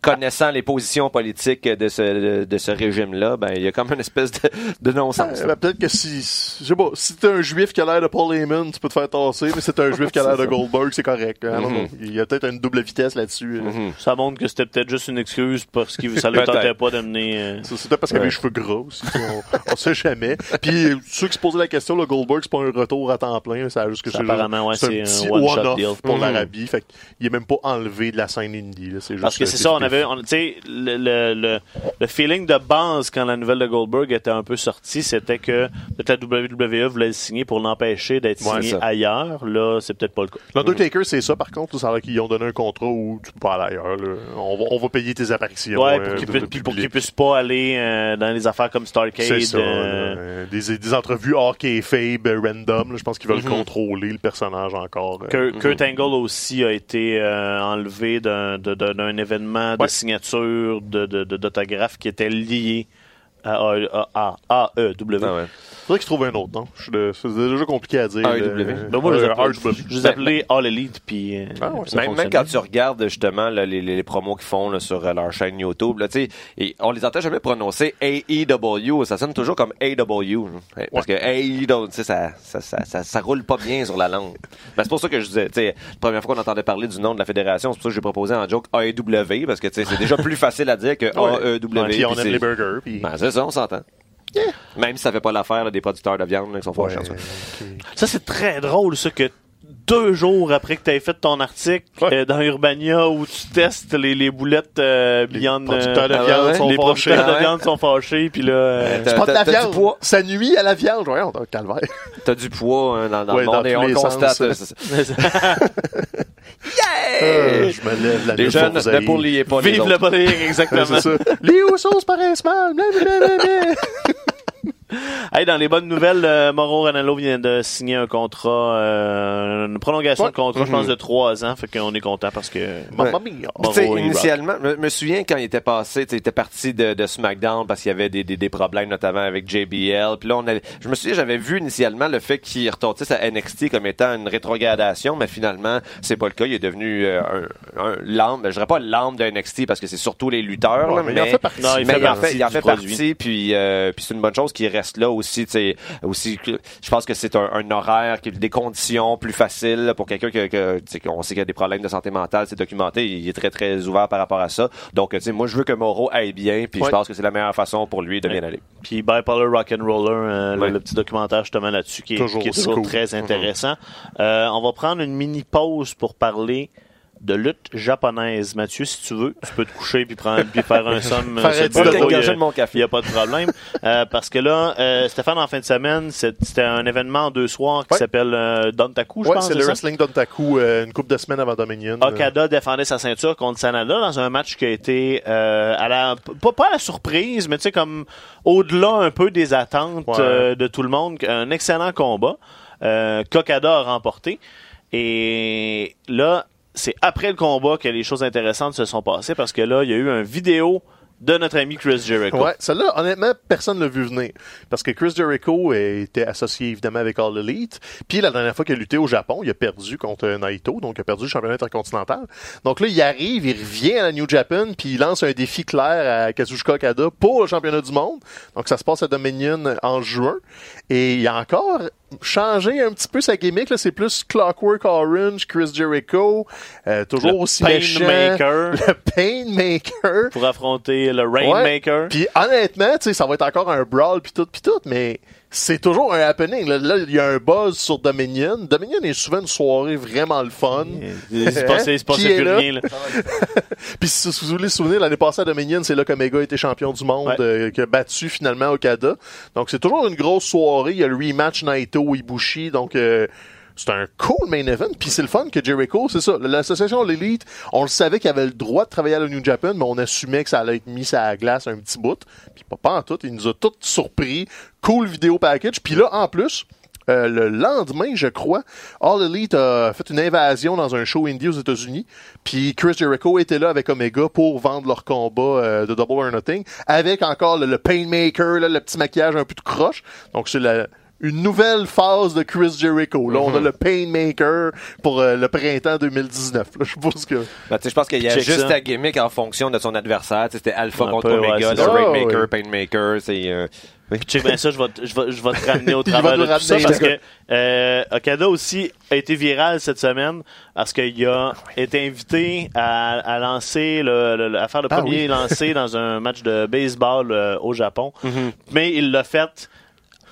connaissant les positions politiques de ce, de, de ce régime-là, ben, il y a comme une espèce de, de non-sens. Ben, peut-être que si, je sais pas, si t'es un juif qui a l'air de Paul Heyman, tu peux te faire tasser, mais si t'es un juif qui a l'air de. Goldberg, c'est correct. hein. Mhm. non, Il y a peut-être une double vitesse là-dessus. là. Mhm. Ça montre que c'était peut-être juste une excuse parce que ça ne Peut-être. tentait pas d'amener. euh, Ça, C'est peut-être parce qu'il Ouais. les cheveux gras aussi. on, on sait jamais. Puis euh, ceux qui se posaient la question, le Goldberg, c'est pas un retour à temps plein. C'est juste que Ça, c'est apparemment, ouais, c'est un un one-shot one-off deal. pour Mhm. l'Arabie. Fait qu'il est même pas enlevé de la scène indie. là. Juste Parce que c'est ça, on avait, tu sais, le, le, le, le feeling de base quand la nouvelle de Goldberg était un peu sortie, c'était que peut-être la WWE voulait le signer pour l'empêcher d'être Ouais, signé ça. ailleurs. Là, c'est peut-être pas le cas. L'Undertaker, c'est ça, par contre. Ça a l'air qu'ils ont donné un contrat où tu peux pas aller ailleurs. là. On, va, on va payer tes apparitions. Ouais, euh, pour qu'il de- puisse, de puis pour public. qu'il puisse pas aller euh, dans les affaires comme Starcade ça, de-. Euh, des, des entrevues hors euh, random. Je pense qu'ils veulent Mhm. contrôler le personnage encore. Kurt, Kurt Angle aussi a été enlevé d'un de- de- d'un événement de Ouais. signature de- de- de- d'autographe qui était lié AEW. Ah ouais. Faudrait qu'ils trouvent un autre, de- C'est déjà compliqué à dire. AEW. euh, Ben, moi, je les euh, appelais, AEW. je les appelais All Elite, puis euh, Ah Même, quand tu regardes justement là, les, les, les promos qu'ils font là, sur leur chaîne YouTube, là, tu sais, et on les entend jamais prononcer AEW, ça sonne toujours comme AW. hein. Parce que AEW, tu sais, ça, ça, ça, ça, ça roule pas bien sur la langue. Ben, c'est pour ça que je disais, la première fois qu'on entendait parler du nom de la fédération, c'est pour ça que j'ai proposé en joke AEW, parce que c'est déjà plus facile à dire que Ouais. AEW. Puis on aime les burgers. Ça, on s'entend. Même si ça fait pas l'affaire là, des producteurs de viande là, qui sont Ouais, fâchés. en ça. ok. Ça, c'est très drôle, ça, que deux jours après que tu aies fait ton article Ouais. euh, dans Urbania où tu testes les, les boulettes euh, Beyond... producteurs de euh, viande ouais, sont les fâchés. producteurs de Ah viande sont fâchés, puis là... euh, T'as- C'est pas de la viande. poids. Ça nuit à la viande. Voyons, donc, calvaire. T'as du poids hein, dans, dans Ouais, le monde dans et on le les constate. ça. Euh, je me lève la Les jeunes pour vous ne haïr. pour lier pas les Vive bullying, Ouais, exactement. Les Usos paraissent mal. Hey, dans les bonnes nouvelles, euh, Mauro Ranallo vient de signer un contrat, euh, une prolongation Ouais. de contrat, je pense, Mhm. de trois ans. Fait qu'on est content parce que. Rock. initialement, je me souviens quand il était passé, tu sais, il était parti de, de SmackDown parce qu'il y avait des, des, des problèmes, notamment avec JBL. Puis là, on allait- je me souviens, j'avais vu initialement le fait qu'il retentisse à NXT comme étant une rétrogradation, mais finalement, c'est pas le cas. Il est devenu euh, un, un l'âme, je dirais pas l'âme de NXT parce que c'est surtout les lutteurs, Ouais, là, mais mais, il en fait partie. Non, il mais fait il en fait, il en du fait produit. partie, puis, euh, puis c'est une bonne chose qu'il reste là aussi. aussi, je pense que c'est un, un horaire, qui- des conditions plus faciles là, pour quelqu'un que, que tu sais, qu'on sait qu'il y a des problèmes de santé mentale, c'est documenté, il est très très ouvert par rapport à ça. Donc, tu sais, moi je veux que Moreau aille bien, puis Ouais. je pense que c'est la meilleure façon pour lui de bien aller. Puis Bipolar Rock'n'Roller, euh, le- Ouais. le, petit documentaire justement là-dessus qui est Toujours qui est aussi toujours cool. très intéressant. Euh, on va prendre une mini pause pour parler de lutte japonaise. Mathieu, si tu veux, tu peux te coucher puis prendre puis faire un somme. Faire euh, il de mon n'y a pas de problème. Euh, parce que là, euh, Stéphane, en fin de semaine, c'était un événement en deux soirs qui Ouais. s'appelle euh, Dontaku, je Ouais, pense. c'est le ça? Wrestling Dontaku, euh, une couple de semaines avant Dominion. euh. Okada défendait sa ceinture contre Sanada dans un match qui a été euh, à la pas, pas à la surprise, mais tu sais comme au-delà un peu des attentes Ouais. euh, de tout le monde. Un excellent combat euh, qu'Okada a remporté. Et là, c'est après le combat que les choses intéressantes se sont passées parce que là, il y a eu un vidéo de notre ami Chris Jericho. Ouais, celle-là, honnêtement, personne ne l'a vu venir. Parce que Chris Jericho était associé évidemment avec All Elite. Puis la dernière fois qu'il a lutté au Japon, il a perdu contre Naito, donc il a perdu le championnat intercontinental. Donc là, il arrive, il revient à la New Japan, puis il lance un défi clair à Kazuchika Okada pour le championnat du monde. Donc ça se passe à Dominion en juin. Et il a encore changé un petit peu sa gimmick. Là, c'est plus Clockwork Orange, Chris Jericho, euh, toujours Le aussi. Painmaker Le Painmaker. pour affronter le Rainmaker. Puis honnêtement, tu sais, ça va être encore un brawl puis tout puis tout, mais c'est toujours un happening. Là, Là, il y a un buzz sur Dominion. Dominion est souvent une soirée vraiment le fun. C'est pas, c'est pas Qui ça est plus là? rien. Là. Puis si vous voulez se souvenir, l'année passée à Dominion, c'est là qu'Omega était champion du monde, Ouais. euh, qui a battu finalement Okada. Donc c'est toujours une grosse soirée. Il y a le rematch Naito Ibushi, donc euh, c'est un cool main event. Puis c'est le fun que Jericho, c'est ça. L'association l'élite, on le savait qu'il avait le droit de travailler à la New Japan, mais on assumait que ça allait être mis à la glace un petit bout. Puis pas, en tout, il nous a tous surpris. Cool vidéo package. Puis là, en plus, euh, le lendemain, je crois, All Elite a fait une invasion dans un show indie aux États-Unis. Puis Chris Jericho était là avec Omega pour vendre leur combat euh, de Double or Nothing, avec encore le, le Painmaker, le petit maquillage un peu de croche. Donc c'est la une nouvelle phase de Chris Jericho. Là, on a le Painmaker pour euh, le printemps 2019. Là, je pense que Ben, je pense qu'il y a juste la gimmick en fonction de son adversaire. C'était Alpha contre peu, ouais, Omega, le ça. Rainmaker, ouais. Painmaker, c'est... euh, oui. Check bien ça, je vais, te- je vais, je vais te ramener au Il va travers nous de tout ça ramener, parce que euh, Okada aussi a été viral cette semaine parce qu'il a été invité à, à lancer le, le- le- à faire le Ah premier oui. lancer dans un match de baseball euh, au Japon, mais il l'a fait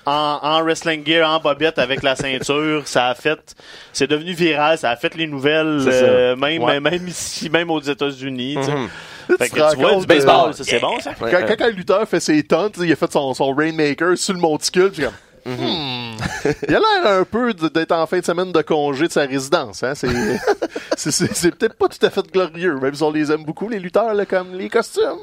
en, en wrestling gear, en bobette avec la ceinture, ça a fait, c'est devenu viral, ça a fait les nouvelles, euh, même Ouais. même ici, même aux États-Unis. Mhm. Fait Tu que vois du baseball, ça c'est bon ça. Quand, quand un lutteur fait ses sais, il a fait son, son Rainmaker sur le monticule, puis comme, Hmm. Il a l'air un peu d'être en fin de semaine de congé de sa résidence. Hein? C'est, c'est, c'est- c'est peut-être pas tout à fait glorieux, même si on les aime beaucoup, les lutteurs, là, comme les costumes.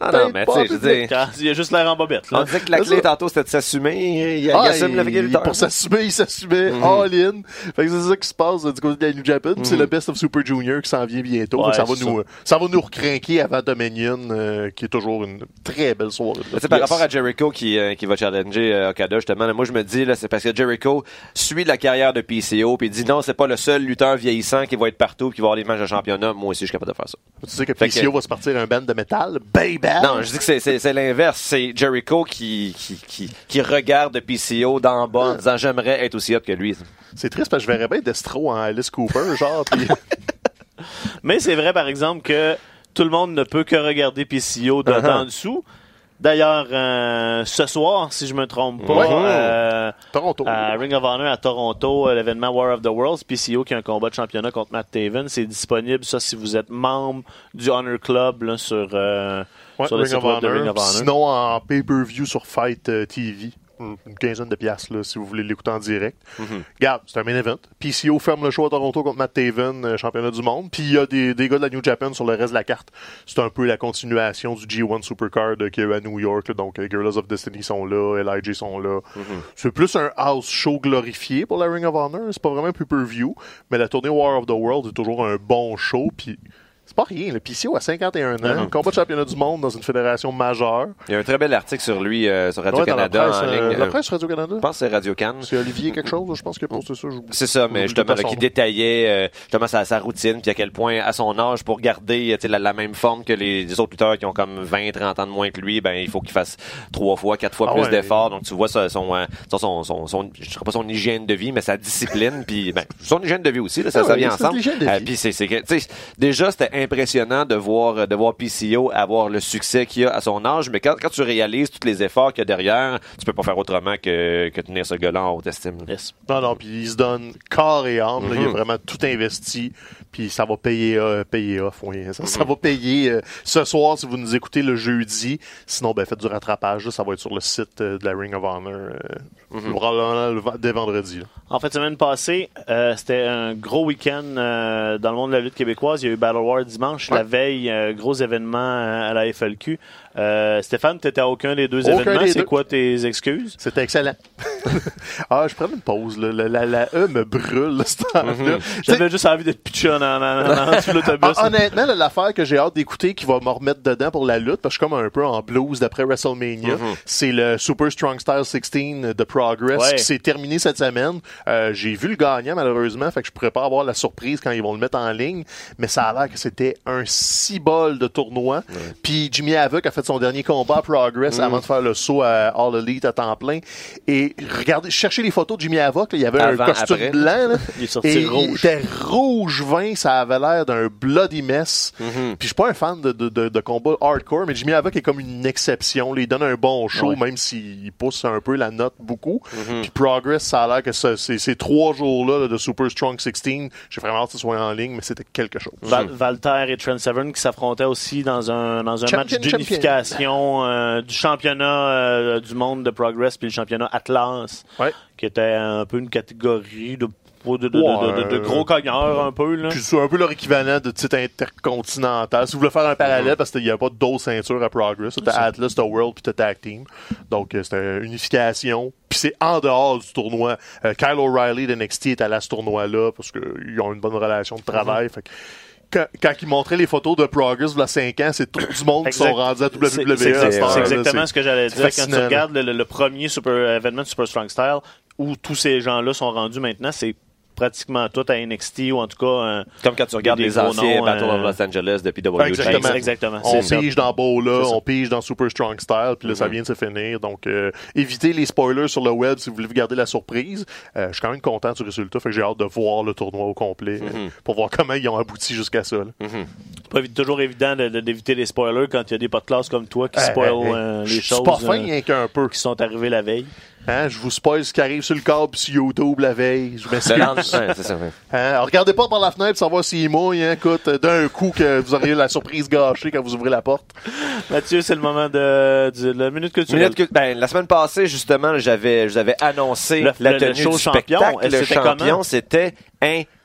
Ah non, mais tu pas sais, je Quand il y a juste l'air en bobette. Là. on disait que la clé tantôt c'était de s'assumer. Il, Ah, il assume il- lutteur. Pour s'assumer, il s'assumait Mhm. all in. Fait que c'est ça qui se passe euh, du côté de la New Japan. C'est Mhm. le Best of Super Junior qui s'en vient bientôt. Ouais, ça, va nous, ça va nous recrinquer avant Dominion, euh, qui est toujours une très belle soirée. Sais, par Yes. rapport à Jericho qui, euh, qui va challenger euh, Okada, justement, là, moi je me dis, là, c'est parce que Jericho suit la carrière de PCO puis il dit non, c'est pas le seul lutteur vieillissant qui va être partout qui va avoir les matchs de championnat. Moi aussi, je suis capable de faire ça. Tu sais que PCO que- va se partir un band de métal. Baby! Non, je dis que c'est- l'inverse. C'est Jericho qui, qui, qui, qui regarde PCO d'en bas en disant j'aimerais être aussi hot que lui. C'est triste parce que je verrais bien Destro en Alice Cooper, genre. Puis... Mais c'est vrai, par exemple, que tout le monde ne peut que regarder PCO de, Uh-huh. d'en dessous. D'ailleurs, euh, ce soir, si je me trompe pas, Ouais. euh, Toronto. à Ring of Honor à Toronto, euh, l'événement War of the Worlds, PCO qui a un combat de championnat contre Matt Taven, c'est disponible, ça, si vous êtes membre du Honor Club là, sur, euh, Ouais, sur le Ring site of web de Honor. Ring of Honor. Sinon, en pay-per-view sur Fight euh, TV. Une quinzaine de piastres, là, si vous voulez l'écouter en direct. Mhm. Regarde, c'est un main event. PCO ferme le show à Toronto contre Matt Taven, euh, championnat du monde. Puis il y a des, des gars de la New Japan sur le reste de la carte. C'est un peu la continuation du G1 Supercard euh, qu'il y a eu à New York. là. Donc, euh, Guerrillas of Destiny sont là, LIJ sont là. Mhm. C'est plus un house show glorifié pour la Ring of Honor. C'est pas vraiment un pay-per-view. Mais la tournée War of the World est toujours un bon show. Puis c'est pas rien. Le PCO a 51 ans. Mhm. Combat de championnat du monde dans une fédération majeure. Il y a un très bel article sur lui euh, sur Ouais, la Radio-Canada presse, en euh, la presse Radio-Canada. Je pense que c'est Radio-Can. C'est Olivier quelque chose, je pense qu'il a posté ça. C'est ça, mais justement, là, qui détaillait euh, justement sa, sa routine, puis à quel point, à son âge, pour garder euh, la, la même forme que les, les autres lutteurs qui ont comme 20, 30 ans de moins que lui, ben il faut qu'il fasse trois fois, quatre fois Ah plus ouais. d'efforts. Donc tu vois ça, son, son, son, son, son- je dirais pas son hygiène de vie, mais sa discipline, puis ben, son hygiène de vie aussi, là, ça, Ah ça ouais, vient c'est ensemble. puis c'est, déjà c'était impressionnant de voir, de voir PCO avoir le succès qu'il a à son âge, mais quand, quand tu réalises tous les efforts qu'il y a derrière, tu peux pas faire autrement que, que tenir ce gars-là en haute estime. Yes. Non, non, puis il se donne corps et âme. là. il a Mhm. vraiment tout investi. Puis ça va payer, euh, payer off. oui. Ça, ça va payer euh, ce soir si vous nous écoutez le jeudi. Sinon, ben, faites du rattrapage. ça va être sur le site euh, de la Ring of Honor. v- dès vendredi. là. En fait, semaine passée, c'était un gros week-end dans le monde de la lutte québécoise. Il y a eu Battle War dimanche. Ouais. La veille, gros événement à la FLQ. Stéphane, t'étais à aucun des deux Aucun événements. C'est quoi tes excuses? C'était excellent. ah, je prends une pause. là. La, la, la E me brûle, ce temps-là. Sais, J'avais juste envie d'être pitché en, en, en, l'autobus. Ah, honnêtement, l'affaire que j'ai hâte d'écouter qui va me remettre dedans pour la lutte, parce que je suis comme un peu en blues d'après WrestleMania, c'est le Super Strong Style 16 de Progress Ouais. qui s'est terminé cette semaine. Euh, j'ai vu le gagnant malheureusement, fait que je pourrais pas avoir la surprise quand ils vont le mettre en ligne, mais ça a l'air que c'était un bol de tournoi. Puis Jimmy Havoc a fait son dernier combat à Progress avant de faire le saut à All Elite à temps plein. Et regardez, cherchez les photos de Jimmy Havoc, là, il y avait Avant, un costume après. blanc. là. Il est sorti Et rouge. Il était rouge vin, ça avait l'air d'un bloody mess. Mhm. Puis je suis pas un fan de, de, de, de combat hardcore, mais Jimmy Havoc est comme une exception. là. Il donne un bon show, Ouais. même s'il pousse un peu la note beaucoup. Mhm. Puis Progress, ça a l'air que ça- ces, trois jours-là là, de Super Strong 16, j'ai vraiment hâte que ce soit en ligne, mais c'était quelque chose. Val- Valter et Trent Severn qui s'affrontaient aussi dans un, dans un Champion, match d'unification euh, du championnat euh, du monde de Progress puis le championnat Atlas, Ouais. qui était un peu une catégorie de, de, de, de- Ouais, de- de- de euh, gros cogneurs un peu. Là. Puis c'est un peu leur équivalent de titre intercontinental. Si vous voulez faire un parallèle, parce qu'il n'y a pas d'autres ceintures à Progress. T'as Atlas, t'as World, puis t'as Tag Team. Donc euh, c'était une unification. Puis c'est en dehors du tournoi. Euh, Kyle O'Reilly de NXT est allé à ce tournoi-là parce qu'ils ont une bonne relation de travail. Fait que quand, quand ils montraient les photos de Progress il y a 5 ans, c'est tout du monde qui sont rendus à WWE. c'est c'est exactement ce que j'allais dire. Quand tu regardes le, le- le premier super, événement de Super Strong Style, où tous ces gens-là sont rendus maintenant, c'est pratiquement tout à NXT ou en tout cas. euh, Comme quand tu regardes Des les anciens noms, Battle euh, of Los Angeles de PWG. Exactement. exactement. On c'est ça. pige dans Bola, on pige dans Super Strong Style, puis là, ça Mhm. vient de se finir. Donc, euh, évitez les spoilers sur le web si vous voulez vous garder la surprise. Euh, je suis quand même content du résultat, fait que j'ai hâte de voir le tournoi au complet euh, Mhm. pour voir comment ils ont abouti jusqu'à ça. là. Mhm. C'est toujours évident de- de- d'éviter les spoilers quand il y a des potes de classe comme toi qui Eh, spoilent eh, euh, je les suis choses pas fin, euh, rien qu'un peu. qui sont arrivées la veille. Hein, je vous spoil ce qui arrive sur le câble puis sur YouTube la veille. Je m'excuse. ouais, c'est ça. ouais. Hein, regardez pas par la fenêtre pour savoir s'il mouille. Hein, écoute, d'un coup que vous auriez la surprise gâchée quand vous ouvrez la porte. Mathieu, c'est le moment de, de la minute culturelle. Minute que- ben, la semaine passée, justement, j'avais, je vous avais annoncé Le- la le- le tenue show du champion. spectacle. Et Le champion, c'était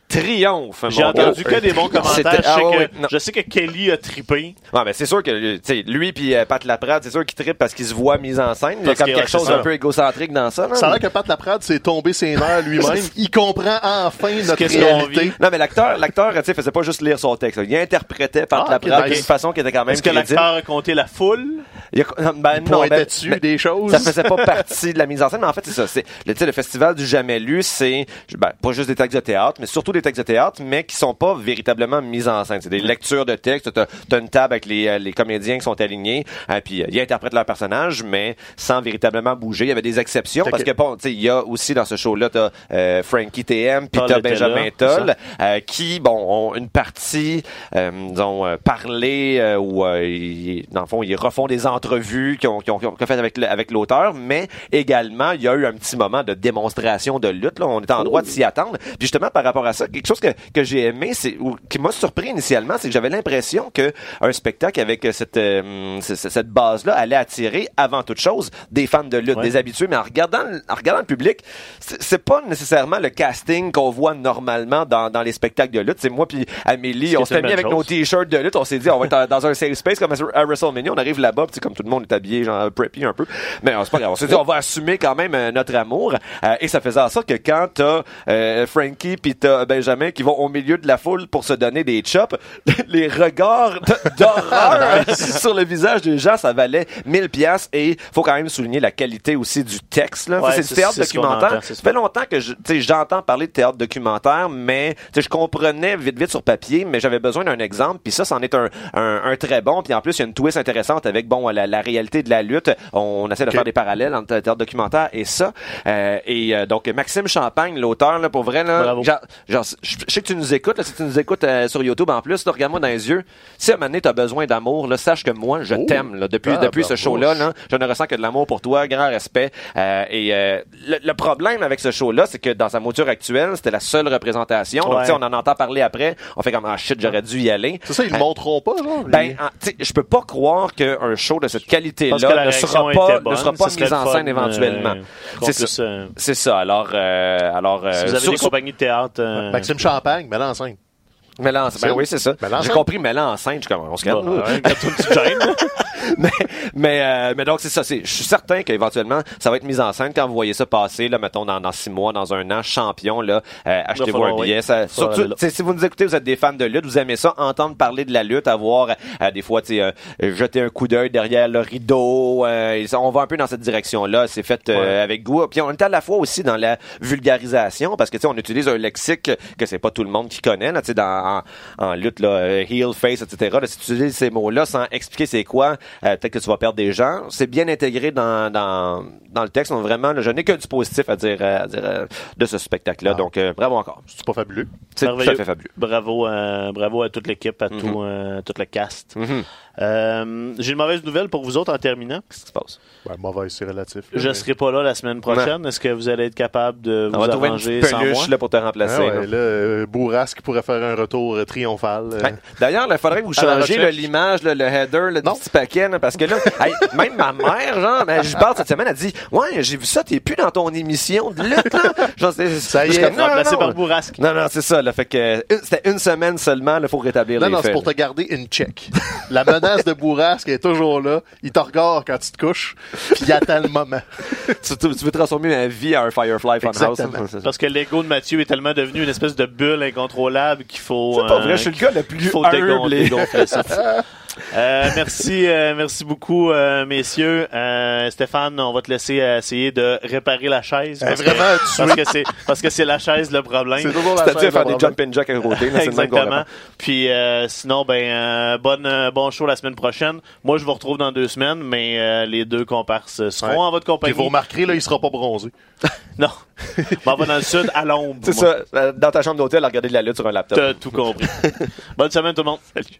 triomphe. J'ai entendu gars. que des bons commentaires. C'était- Je sais, ah ouais, que, non. je sais que Kelly a trippé. Ouais, mais c'est sûr que tu sais, lui puis euh, Pat Laprade, c'est sûr qu'il trippe parce qu'il se voit mis en scène. Il y a comme que, quelque chose d'un peu égocentrique dans ça. là. Ça a l'air que Pat Laprade s'est tombé ses nerfs lui-même. Il comprend enfin notre réalité. Non, mais l'acteur, l'acteur, tu sais, faisait pas juste lire son texte. là. Il interprétait Pat Ah, Laprade d'une façon qui était quand même Est-ce que l'acteur a compté la foule? Il a- ben, non, Pointait ben, dessus ben, des choses. Ça faisait pas partie de la mise en scène, mais en fait, c'est ça. C'est, sais, le festival du jamais lu, c'est, ben, pas juste des textes de théâtre, mais surtout des textes de théâtre, mais qui sont pas véritablement mis en scène. C'est des lectures de textes. T'as, t'as une table avec les, euh, les comédiens qui sont alignés, hein, puis euh, ils interprètent leur personnage, mais sans véritablement bouger. Il y avait des exceptions, parce que- bon, tu sais, il y a aussi dans ce show-là, t'as euh, Frankie TM, puis t'as Benjamin Toll, euh, qui, bon, ont une partie, euh, disons, parlé, ou, euh, ils- dans le fond, ils refont des entrevues qui ont, ont fait avec, avec l'auteur, mais également, il y a eu un petit moment de démonstration de lutte, là. On était en droit de s'y attendre. Puis justement, par rapport à ça, quelque chose que, que j'ai aimé, c'est, ou qui m'a surpris initialement, c'est que j'avais l'impression que un spectacle avec cette, euh, c- c- cette base-là allait attirer, avant toute chose, des fans de lutte, Ouais. des habitués, mais en regardant, en regardant le public, c'est pas nécessairement le casting qu'on voit normalement dans, dans les spectacles de lutte. C'est moi puis Amélie, on qui est s'était une mis avec nos t-shirts de lutte, on s'est dit on va être dans un safe space comme à WrestleMania, on arrive là-bas, puis comme tout le monde est habillé genre preppy un peu. Mais euh, c'est pas grave, on s'est dit on va assumer quand même euh, notre amour Euh, et ça faisait en sorte que quand t'as euh, Frankie puis t'as Benjamin qui vont au milieu de la foule pour se donner des chops, les regards d'horreur sur le visage des gens, ça valait 1000 pièces et faut quand même souligner la qualité aussi du texte là. Ouais, c'est du théâtre documentaire. ça fait longtemps que je- j'entends parler de théâtre documentaire, mais je comprenais vite vite sur papier, mais j'avais besoin d'un exemple. Puis ça, c'en est un, un, un très bon. Puis en plus, il y a une twist intéressante avec bon la, la réalité de la lutte. On, essaie de faire des parallèles entre le théâtre documentaire et ça. Euh, et euh, donc Maxime Champagne, l'auteur, là, pour vrai, là, genre, genre, je je sais que tu nous écoutes, là, si tu nous écoutes euh, sur YouTube en plus, regarde-moi dans les yeux. Si à un moment donné, t'as besoin d'amour, là, sache que moi, je Oh. t'aime. Là, depuis Ah, depuis ce show-là, là, je ne ressens que de l'amour pour toi, grand respect. Euh, et euh, le, le problème avec ce show-là, c'est que dans sa mouture actuelle, c'était la seule représentation. Donc, Ouais. tu sais, on en entend parler après. On fait comme, ah shit, j'aurais dû y aller. C'est ça, ils le montreront pas, genre. Ben, je peux pas croire qu'un show de cette qualité-là ne sera pas, bonne, ne sera ce pas serait mis en scène éventuellement. C'est ça. Alors, euh, alors, euh, si vous avez des compagnies de théâtre, Maxime Champagne, mais là, en scène. Mêlant- ben oui, c'est ça. J'ai compris mêlant enceinte. Comme, on se calme, bah, ouais, mais, mais, euh, mais donc, c'est ça. Je suis certain qu'éventuellement, ça va être mis en scène quand vous voyez ça passer, là, mettons, dans, dans six mois, dans un an, champion, là, euh, achetez-vous un billet. Ça, surtout, là. si vous nous écoutez, vous êtes des fans de lutte, vous aimez ça, entendre parler de la lutte, avoir, euh, des fois, tu sais, euh, jeter un coup d'œil derrière le rideau. euh, on va un peu dans cette direction-là. C'est fait euh, Ouais. avec goût. Puis on est à la fois aussi dans la vulgarisation, parce que, tu sais, on utilise un lexique que c'est pas tout le monde qui connaît, là, tu sais, dans, en, en lutte, là, euh, heel, face, etc. Là, si tu utilises ces mots-là sans expliquer c'est quoi, euh, peut-être que tu vas perdre des gens. C'est bien intégré dans, dans, dans le texte. Donc, vraiment, là, je n'ai que du positif à dire, à dire euh, de ce spectacle-là. Ah. Donc, euh, bravo encore. C'est pas fabuleux. C'est tout à fait fabuleux. Bravo, euh, bravo à toute l'équipe, à tout, euh, tout le cast. Mhm. Euh, J'ai une mauvaise nouvelle pour vous autres en terminant. Qu'est-ce qui se passe? Ben, mauvais, c'est relatif. là, Je mais- serai pas là la semaine prochaine. Est-ce que vous allez être capable de On vous va trouver une arranger petite sans moi? peluche là, pour te remplacer. Ah ouais, là. là, euh, Bourrasque pourrait faire un retour euh, triomphal. euh. Ben, D'ailleurs, il faudrait que vous changiez l'image, le header, le Non. petit paquet, là, parce que là, hey, même ma mère, genre, ben, je parle cette semaine, elle dit, ouais, j'ai vu ça, t'es plus dans ton émission de lutte, là. Genre, c'est- Ça y je suis est, comme, non, Remplacé non, par non. Bourrasque. Non, non, c'est ça, là. Fait que, une- c'était une semaine seulement, là, faut rétablir Non, les non, c'est faits. pour te garder une check. La menace de Bourrasque est toujours là. Il te regarde quand tu te couches, puis il attend le moment. tu, tu- tu veux transformer ma vie en un Firefly Funhouse. Hein. Parce que l'ego de Mathieu est tellement devenu une espèce de bulle incontrôlable qu'il faut. C'est pas euh, vrai, je suis le gars le plus faut dégonfler. Euh, merci, euh, merci beaucoup, euh, messieurs. Euh, Stéphane, on va te laisser euh, essayer de réparer la chaise. Parce que, vraiment parce que c'est parce que c'est la chaise le problème. C'est toujours la C'est-à-dire faire des jump and jack à côté, là, Exactement. Puis euh, sinon, ben euh, bonne, euh, bon show la semaine prochaine. Moi, je vous retrouve dans deux semaines, mais euh, les deux comparses seront Ouais. en votre compagnie. vous remarquerez, là, il sera pas bronzé. Non, on va dans le sud à l'ombre. C'est ça, dans ta chambre d'hôtel, à regarder de la lutte sur un laptop. T'as tout compris. bonne semaine tout le monde. Salut.